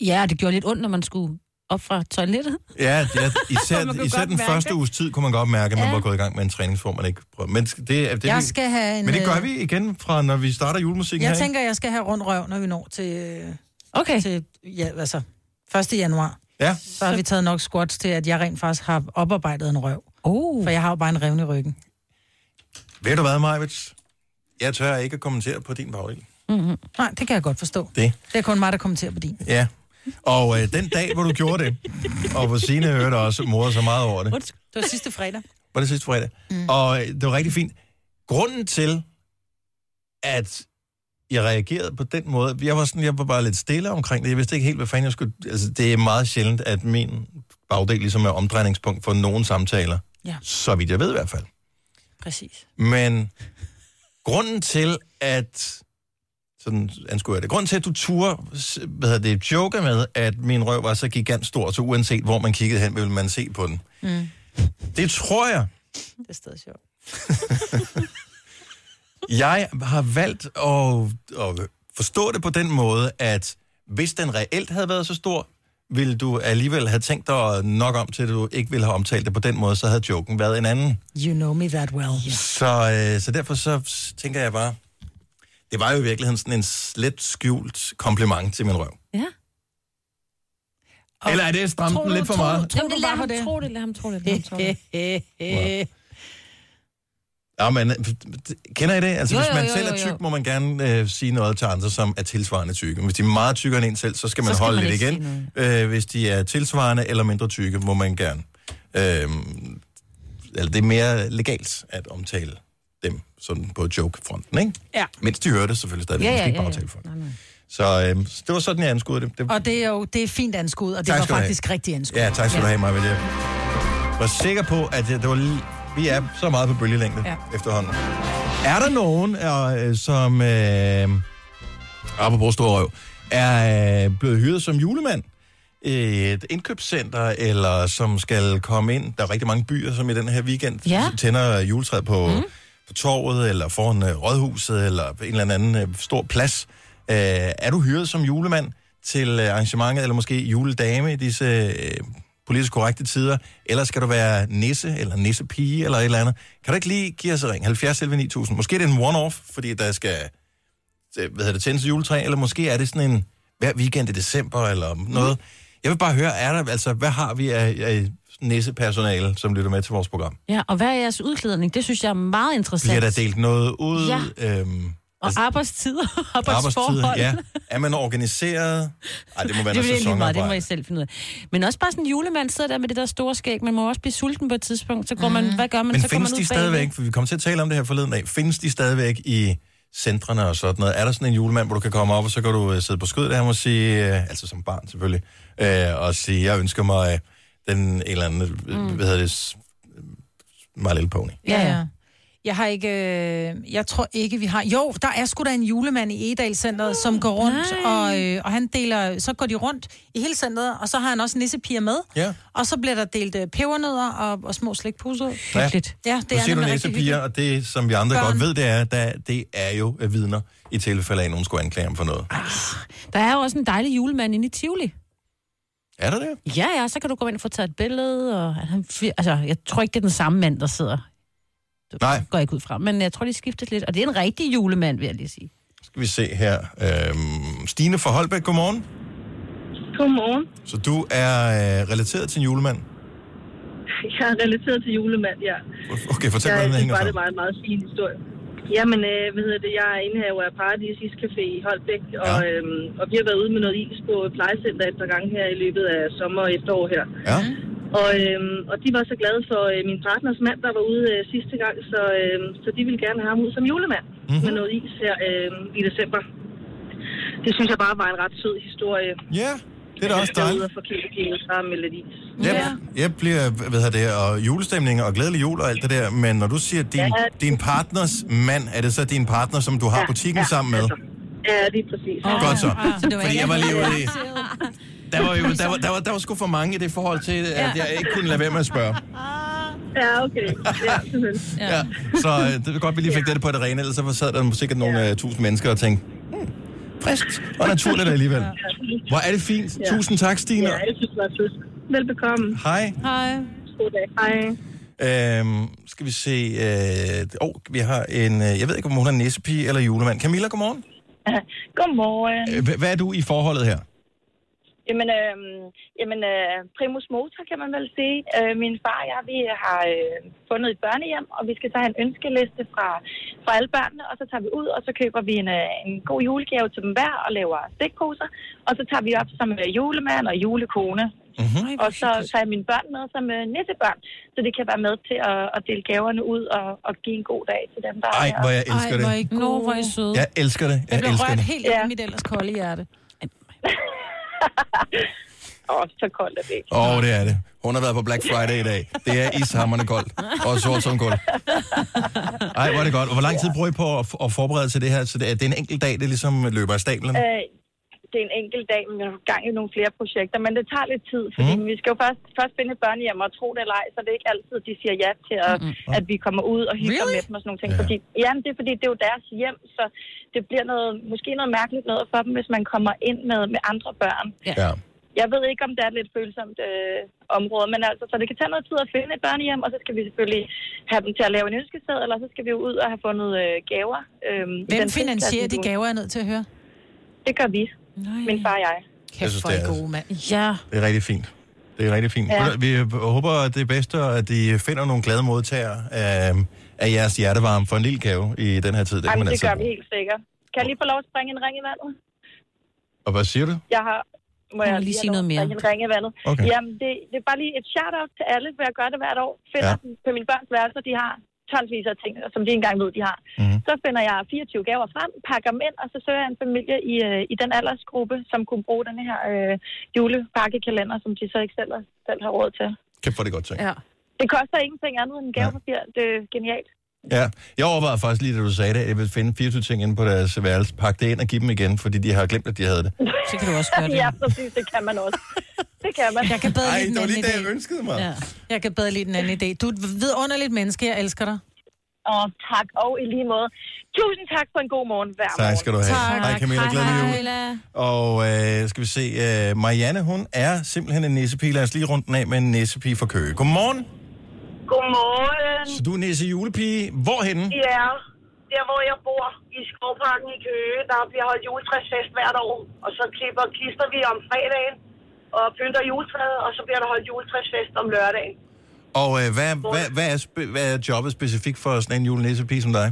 Ja, det gjorde lidt ondt, når man skulle op fra toilettet. Ja, ja især, især den mærke første uges tid kunne man godt mærke, at man Ja. var gået i gang med en træningsform, man ikke prøvede. Men det, det, det, Jeg skal have en... men det gør øh, vi igen fra, når vi starter julemusikken Jeg her. tænker, jeg skal have rundt røv, når vi når til... øh, Okay. Til, ja, altså, 1. januar. Ja. Så har vi taget nok squats til, at jeg rent faktisk har oparbejdet en røv. Oh. For jeg har jo bare en revne i ryggen. Ved du hvad, Majvits? Jeg tør ikke at kommentere på din bagdel. Mm-hmm. Nej, det kan jeg godt forstå. Det. Det er kun mig, der kommenterer på din. Ja. Og øh, den dag, hvor du gjorde det, og hvor Signe hørte også morder så meget over det, Det var sidste fredag. var det sidste fredag. Mm. Og øh, det var rigtig fint. Grunden til, at jeg reagerede på den måde, jeg var, sådan, jeg var bare lidt stille omkring det. Jeg vidste ikke helt, hvad fanden jeg skulle... Altså, det er meget sjældent, at min bagdel ligesom er omdrejningspunkt for nogle samtaler. Ja. Så vidt jeg ved i hvert fald. Præcis. Men grunden til, at sådan anskuer jeg det. Grunden til, at du turde, hvad hedder det, joke med, at min røv var så gigant stor, så uanset hvor man kiggede hen, ville man se på den. Mm. Det tror jeg. Det er stadig sjovt. Jeg har valgt at, at forstå det på den måde, at hvis den reelt havde været så stor, ville du alligevel have tænkt dig nok om til, at du ikke ville have omtalt det på den måde, så havde joken været en anden. You know me that well. Så, øh, så derfor så tænker jeg bare, det var jo i virkeligheden sådan en slet skjult kompliment til min røv. Ja. Eller er det stramt lidt for meget? Jamen, det lader ham tro det, lad ham tro det. Lad ham tro det. Ja, men øh, kender I det? Altså, Jo, hvis jo, man jo, selv er jo, jo. tyk, må man gerne øh, sige noget til andre, som er tilsvarende tykke. Hvis de er meget tykkere end en selv, så skal man Så skal holde man lidt ikke igen. Øh, hvis de er tilsvarende eller mindre tykke, må man gerne. Øh, eller det er mere legalt at omtale dem sådan på joke-fronten, ikke? Ja. Mens de hører det selvfølgelig stadig. Ja, Ja, ja, ja, ikke ja, bare ja. tale for det. Så, øh, det var sådan, jeg anskuede det. det Og det er jo det er fint anskud, og det Tak var du have. faktisk rigtig anskud. Ja, tak skal du have, Maja. Jeg var sikker på, at det var lige, vi er så meget på bølgelængde Ja. efterhånden. Er der nogen, øh, som, øh, apropos stor røv, er øh, blevet hyret som julemand i et indkøbscenter, eller som skal komme ind. Der er rigtig mange byer, som i den her weekend Ja. tænder juletræet på, mm. på torvet, eller foran øh, rådhuset, eller en eller anden øh, stor plads. Øh, er du hyret som julemand til øh, arrangementet, eller måske juledame i disse øh, politisk korrekte tider, eller skal du være nisse, eller nissepige, eller et eller andet? Kan du ikke lige give os et ring? 70 11 9000. Måske er det en one-off, fordi der skal øh, hvad hedder det, tændes juletræ, eller måske er det sådan en hver weekend i december, eller noget. Jeg vil bare høre, er der, altså, hvad har vi af, af nissepersonale, som lytter med til vores program? Ja, og hvad er jeres udklædning? Det synes jeg er meget interessant. Bliver der delt noget ud? Ja. Øhm, Og arbejdstider, arbejdsforhold. arbejdstider? Ja. Er man organiseret? Ej, det må være det noget meget, det må sæsonarbejde. I selv finde ud af. Men også bare sådan en julemand sidder der med det der store skæg. Man må også blive sulten på et tidspunkt. Så går man, hvad gør man? Men så man findes ud de stadigvæk, for vi kommer til at tale om det her forleden dag, findes de stadigvæk i centrene og sådan noget? Er der sådan en julemand, hvor du kan komme op, og så kan du øh, sidde på skødet af ham og sige, øh, altså som barn selvfølgelig, øh, og sige, jeg ønsker mig den en eller anden, mm. hvad hedder det, My Little Pony. Ja, ja. Jeg har ikke... Øh, jeg tror ikke, vi har... Jo, der er sgu da en julemand i Edalcenteret, som går rundt, og, øh, og han deler... Så går de rundt i hele centret, og så har han også nissepiger med. Ja. Og så bliver der delt øh, pebernødder og, og små slikposer. Ja. Hyggeligt. Ja, det nu er siger du næsepiger, og det, som vi andre Børn. godt ved, det er, der, det er jo øh, vidner i tilfælde af, at nogen skulle anklage ham for noget. Der er jo også en dejlig julemand inde i Tivoli. Er der det? Ja, ja, så kan du gå ind og få taget et billede. Og han, altså, jeg tror ikke, det er den samme mand, der sidder. Det Nej. går jeg ikke ud fra. Men jeg tror, de skiftes lidt. Og det er en rigtig julemand, vil jeg lige sige. Skal vi se her. Øhm, Stine fra Holbæk, godmorgen. Godmorgen. Så du er øh, relateret til en julemand? Jeg er relateret til julemand, ja. Okay, fortæl, jeg hvordan det hænger bare, det sammen. er meget, meget fin historie. Jamen, øh, hvad hedder det, jeg er indhaver af Paradis Iscafé i Holbæk, og, øhm, og vi har været ude med noget is på plejecenter et par gange her i løbet af sommer og efterår her. Ja. Og, øhm, og de var så glade for øh, min partners mand, der var ude øh, sidste gang, så, øhm, så de ville gerne have ham ud som julemand Mhm. mm-hmm. med noget is her øh, i december. Det synes jeg bare var en ret sød historie. Ja, det er da også Jeg dejligt. kigget sammen med lidt is. Jeg, jeg bliver, hvad hedder det, og julestemning og glædelig jul og alt det der, men når du siger din, Ja. din partners mand, er det så din partner, som du har Ja, butikken ja, sammen med? Ja, lige præcis. Godt så. Fordi jeg var lige ude i... Der var, jo, der, var, der, var, der var sgu for mange i det forhold til, at jeg ikke kunne lade være med at spørge. Ja, okay. Ja, selvfølgelig. Ja. Så øh, det er godt, vi lige fik det på det rene, ellers så sad der sikkert nogle uh, tusind mennesker og tænkte, friskt og naturligt alligevel. Hvor er det fint. Ja. Tusind tak, Stine. Ja, jeg synes, det var. Velbekomme. Hej. Hej. God dag. Hej. Øhm, skal vi se... Åh, oh, vi har en... øh, Jeg ved ikke, om hun er nissepige eller julemand. Camilla, godmorgen. Godmorgen. Øh, Hvad er du i forholdet her? Jamen, øh, jamen øh, primus motor kan man vel sige. Øh, min far og jeg, vi har øh, fundet et børnehjem, og vi skal så have en ønskeliste fra, fra alle børnene, og så tager vi ud, og så køber vi en, øh, en god julegave til dem hver, og laver stikposer, og så tager vi op som øh, julemand og julekone. Mm-hmm. Og så tager jeg mine børn med som øh, nissebørn, så de kan være med til at, at dele gaverne ud og, og give en god dag til dem, der Ej, er hvor jeg elsker Ej, hvor er det. I gode. Nå, hvor er I søde. Jeg elsker det. Jeg Jeg blev elsker rørt det. helt ind i mit ellers kolde hjerte. Åh, så koldt er det ikke. Åh, oh, det er det. Hun har været på Black Friday i dag. Det er ishammerne koldt. Og sort som gulv. Ej, hvor er det godt. Og hvor lang tid bruger I på at, at forberede til det her? Så det er, det er en enkelt dag, det ligesom løber af stablen? Øh, det er en enkelt dag, men vi har gang i nogle flere projekter, men det tager lidt tid, fordi mm. vi skal jo først, først finde et børnehjem, og tro det eller ej, så det er ikke altid, de siger ja til, at, mm. at vi kommer ud og hygger Really? med dem og sådan nogle ting. Ja. Fordi, ja, men det er fordi, det er jo deres hjem, så det bliver noget, måske noget mærkeligt noget for dem, hvis man kommer ind med, med andre børn. Ja. Jeg ved ikke, om det er et lidt følsomt øh, område, men altså, så det kan tage noget tid at finde et børnehjem, og så skal vi selvfølgelig have dem til at lave en ønskeseddel, eller så skal vi jo ud og have fundet øh, gaver. Øh, Hvem finansierer de gaver, jeg er nødt til at høre? Det gør vi. Min far og jeg. Jeg synes, det er, gode, mand. Ja. det er rigtig fint. Det er rigtig fint. Ja. Vi håber, at det er bedst, og at de finder nogle glade modtagere af, af jeres hjertevarme for en lille gave i den her tid. Det kan Jamen, man det altid gør vi helt sikkert. Kan jeg lige få lov at springe en ring i vandet? Og hvad siger du? Jeg har... Må jeg vil lige sige noget mere. springe En ring i vandet. Okay. Jamen, det, det er bare lige et shout-out til alle, for jeg gør det hvert år. Finder Ja. ja. på mine børns værelser, de har tonsvis af ting, som de engang ved, de har. Mm-hmm. Så finder jeg 24 gaver frem, pakker dem ind, og så søger jeg en familie i, øh, i den aldersgruppe, som kunne bruge den her øh, julepakkekalender, som de så ikke selv, selv har råd til. Kæft, er det godt tænkt. Ja. Det koster ingenting andet end gavepapir. Det er genialt. Ja, jeg overvejede faktisk lige, da du sagde det, at jeg vil finde 24 ting inde på deres værelse, pakke det ind og give dem igen, fordi de har glemt, at de havde det. Så kan du også gøre det. ja, præcis, det kan man også. Det kan man. Jeg kan bedre Ej, lide det var anden lige det, jeg ønskede mig. Ja. Jeg kan bedre lide den anden idé. Du er et vidunderligt menneske, jeg elsker dig. Åh, oh, tak. Og i lige måde. Tusind tak for en god morgen hver Tak morgen. skal du have. Tak. Hej Camilla, glædelig jul. Og øh, skal vi se, øh, Marianne, hun er simpelthen en nissepige. Lad os lige rundt den af med en nissepige fra Køge. Godmorgen. Godmorgen. Så du er nisse julepige. Hvorhenne? Ja, der hvor jeg bor i Skovparken i Køge, der bliver holdt juletræsfest hvert år. Og så klipper klister vi om fredagen og pynter juletræet, og så bliver der holdt juletræsfest om lørdagen. Og øh, hvad, hvad, hvad, er spe, hvad er jobbet specifikt for sådan en julenissepige som dig?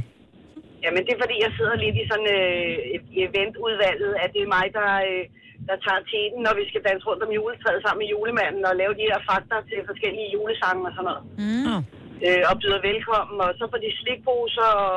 Jamen det er fordi, jeg sidder lidt i sådan øh, et eventudvalget, at det er mig, der, øh, der tager teten, når vi skal danse rundt om juletræet sammen med julemanden og lave de her fakter til forskellige julesange og sådan noget. Mm. Øh, og byder velkommen, og så får de slikposer og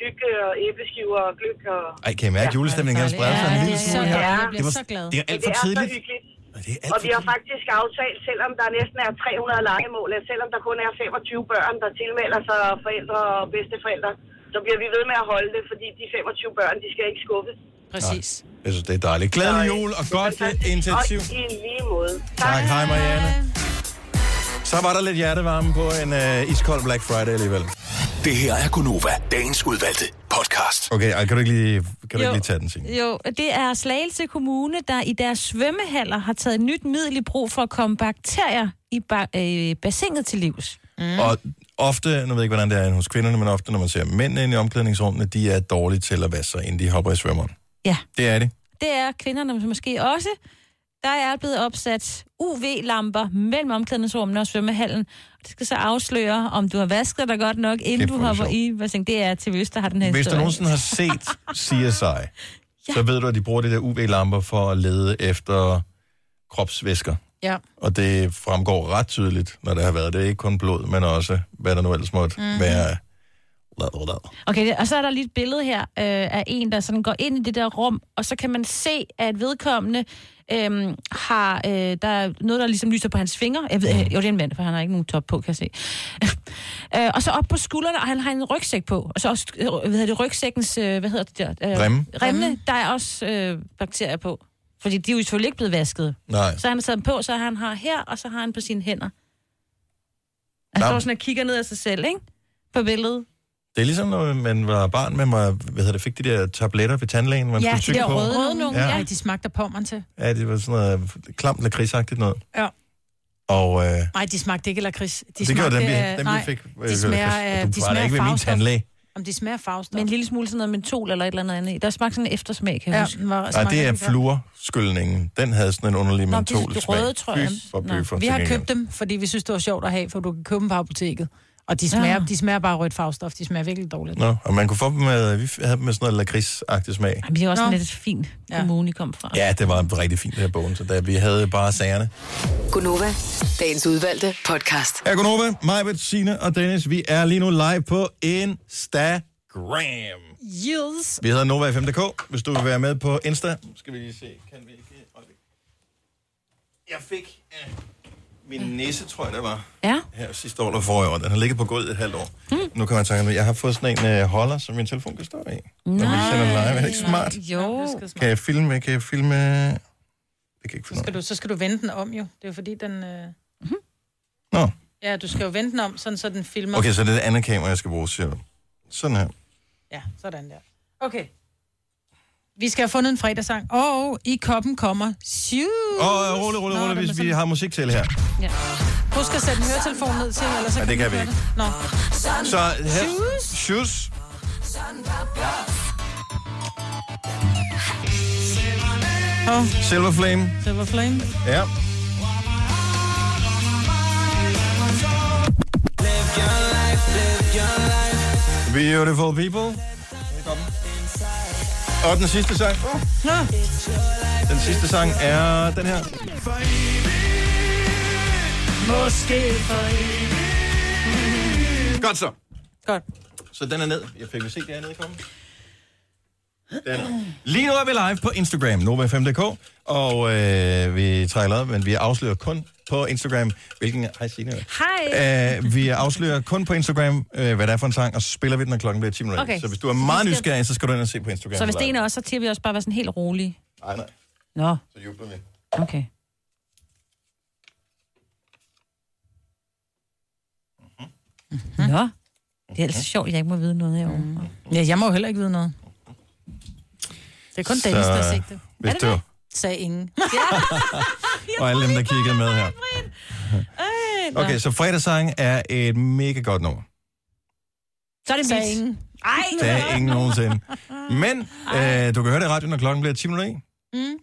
hygge og æbleskiver og gløk og... Ej, kan I mærke, ja, julestemningen er spredt sig en lille smule her? Ja, Det, var, det er alt for det er tidligt. så hyggeligt. Det er alt Og vi har faktisk aftalt, selvom der næsten er 300 legemål, at selvom der kun er 25 børn, der tilmelder sig forældre og bedsteforældre, så bliver vi ved med at holde det, fordi de 25 børn, de skal ikke skuffes. Præcis. Jeg synes, det er dejligt. Glædelig jul og godt initiativ. Og i lige måde. Tak, hej Marianne. Så var der lidt hjertevarme på en uh, iskold Black Friday alligevel. Det her er Gunova, dagens udvalgte podcast. Okay, ej, kan du ikke lige, kan du ikke lige tage den, Signe? Jo, det er Slagelse Kommune, der i deres svømmehaller har taget et nyt middel i brug for at komme bakterier i ba- øh, bassinet til livs. Mm. Og ofte, nu ved jeg ikke, hvordan det er hos kvinderne, men ofte, når man ser mændene inde i omklædningsrummene, de er dårlige til at vaske sig, inden de hopper i svømmeren. Ja. Det er de. Det er kvinderne måske også. Der er blevet opsat UV-lamper mellem omklædningsrummene og svømmehallen. Det skal så afsløre, om du har vasket dig godt nok, inden Kæft, du er det hopper i bassin. Det er til Øst, der har den her Hvis du historie. nogensinde har set CSI, ja. så ved du, at de bruger de der UV-lamper for at lede efter kropsvæsker. Ja. Og det fremgår ret tydeligt, når der har været det. Ikke kun blod, men også, hvad der nu ellers måtte mm. være. Okay, og så er der lige et billede her øh, af en, der sådan går ind i det der rum, og så kan man se, at vedkommende øh, har, øh, der er noget, der ligesom lyser på hans fingre. Jeg ved, øh, jo, det er en mand, for han har ikke nogen top på, kan jeg se. øh, og så op på skuldrene, og han har en rygsæk på. Og så også, øh, hvad hedder det, rygsækkens, øh, hvad hedder det der? Øh, Remme. Remme, der er også øh, bakterier på. Fordi de er jo selvfølgelig ikke blevet vasket. Nej. Så han har taget dem på, så han har her, og så har han på sine hænder. Han Nå. står sådan og kigger ned af sig selv, ikke? På billedet. Det er ligesom, når man var barn, man var, hvad hedder det, fik de der tabletter ved tandlægen, man ja, skulle de tygge der på. røde, røde nogle. Ja. Ja. de smagte på man til. Ja, det var sådan noget klamt lakridsagtigt noget. Ja. Og øh, Nej, de smagte ikke lakrids. De det gjorde dem, vi, af- dem, nej, vi fik. øh, De smager, af- du de smager ikke ved min tandlæge. Om de smager farvestof. Med en lille smule sådan noget mentol eller et eller andet andet. Der smagte sådan en eftersmag, kan jeg Ja, huske. var- Nej, det er fluorskyldningen. Den havde sådan en underlig Nå, de- de mentolsmag. røde, tror jeg. Fy for Nå, bøffer. Vi har købt dem, fordi vi synes, det var sjovt at have, for du kan købe dem på apoteket. Og de smager, Ja. de smager bare rødt farvestof. De smager virkelig dårligt. Nå, og man kunne få dem med, vi havde dem med sådan noget lakridsagtig smag. Jamen, vi har også Nå. en lidt fin kommune, I kom fra. Ja, det var rigtig fint, det her bogen, så da vi havde bare sagerne. Gunova, dagens udvalgte podcast. Her Gunova, Majbet, Signe og Dennis. Vi er lige nu live på Instagram. Yes. Vi hedder Nova5.dk. Hvis du vil være med på Insta, skal vi lige se. Kan vi ikke? Jeg fik af min næse, tror jeg det var. Ja. Her sidste år eller forrige år. Den har ligget på gulvet et halvt år. Mm. Nu kan man tænke, jeg har fået sådan en uh, holder, som min telefon kan stå i. Når vi sender live. Er det ikke smart? Jo. Kan jeg filme? Kan jeg filme? Det kan jeg ikke Så skal, du, så skal du vende den om, jo. Det er jo fordi, den... Øh... Nå. Ja, du skal jo vende den om, sådan så den filmer. Okay, så det er det andet kamera, jeg skal bruge, siger du. Sådan her. Ja, sådan der. Okay. Vi skal have fundet en fredagssang. Og i koppen kommer. Åh, oh, rolig, den er hvis vi har musik til her. Ja. Husk at sætte en høretelefon ned til, ellers så Ja, det kan vi ikke. Nå. Så her... Shoes. Og Silver Flame. Silver Flame. Ja. Beautiful people. Og den sidste sang. Oh. Den sidste sang er den her. Måske for Godt så. Godt. Så den er ned. Jeg fik vi se, det er nede i kommen. Lige nu er vi live på Instagram, Nova5.dk, og øh, vi trailer, men vi afslører kun på Instagram, hvilken... Hej Signe. Hej. Uh, vi afslører kun på Instagram, uh, hvad det er for en sang, og så spiller vi den, når klokken bliver 10 minutter. Okay. Så hvis du er meget nysgerrig, så skal du ind og se på Instagram. Så hvis det er også, så til vi også bare være sådan helt rolig. Nej, nej, Nå, så jubler vi. okay. Nå, det er altså sjovt, at jeg ikke må vide noget herovre. Mm. Ja, jeg må jo heller ikke vide noget. Det er kun Så, Dennis, der har set det. hvis er det du- det? Sagde ingen. Og alle dem, der kiggede med her. Okay, så fredagssang er et mega godt nummer. Så er det Sagde mit. ingen. Ej, Det er ingen nogensinde. Men øh, du kan høre det i radioen, når klokken bliver 10 minutter i. Mm.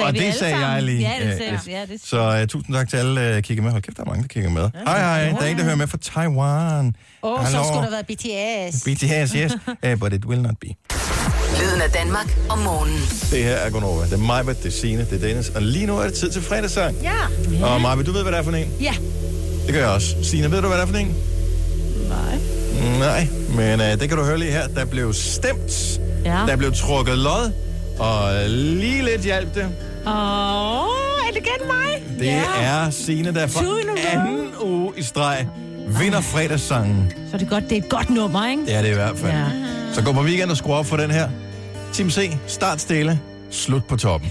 Og vi det sagde jeg sammen? lige. Ja, det øh, sagde øh. Ja, det Så uh, tusind tak til alle, der uh, kigger med. Hold kæft, der er mange, der kigger med. Hej, hej. Der er en, der hører med fra Taiwan. Åh, oh, så skulle der være BTS. BTS, yes. Uh, but it will not be. Lyden af Danmark om morgenen. Det her er Gunova. Det er mig, det er Signe, det er Dennis. Og lige nu er det tid til fredagssang. Ja. Og Maja, du ved, hvad det er for en? Ja. Det gør jeg også. Signe, ved du, hvad det er for en? Nej. Nej, men uh, det kan du høre lige her. Der blev stemt. Ja. Der blev trukket lod. Og lige lidt hjalp det. Åh, er det igen mig? Det ja. er Signe, der for anden uge i streg vinder fredagssangen. Så er det godt, det er et godt nummer, ikke? Det er det i hvert fald. Ja. Så gå på weekend og skru op for den her. Team C, start stille, slut på toppen.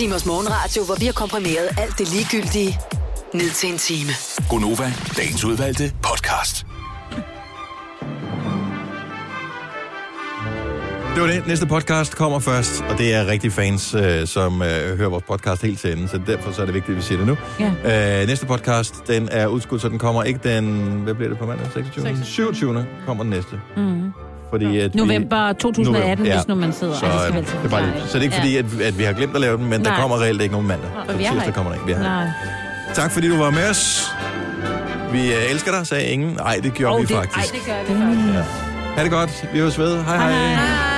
Timers morgenradio, hvor vi har komprimeret alt det ligegyldige ned til en time. Gonova, dagens udvalgte podcast. Det var det. Næste podcast kommer først, og det er rigtig fans, øh, som øh, hører vores podcast helt til enden, så derfor så er det vigtigt, at vi siger det nu. Ja. Øh, næste podcast, den er udskudt, så den kommer ikke den... Hvad bliver det på mandag? 26. 27. kommer den næste. Mm. Fordi at vi- November 2018, November, hvis nu man sidder. Så, Ej, det er bare, forklare, så det er ikke ikke? fordi, at, at vi har glemt at lave den, men der Nej. kommer reelt ikke nogen mandag. Og Så vi tirsdag kommer der ikke. Vi har Nej. Tak fordi du var med os. Vi øh, elsker dig, sagde ingen. Nej, det gjorde Oh, vi det, faktisk. Ej, det gør vi faktisk. Ha' det godt. Vi høres ved. Hej hej. hej.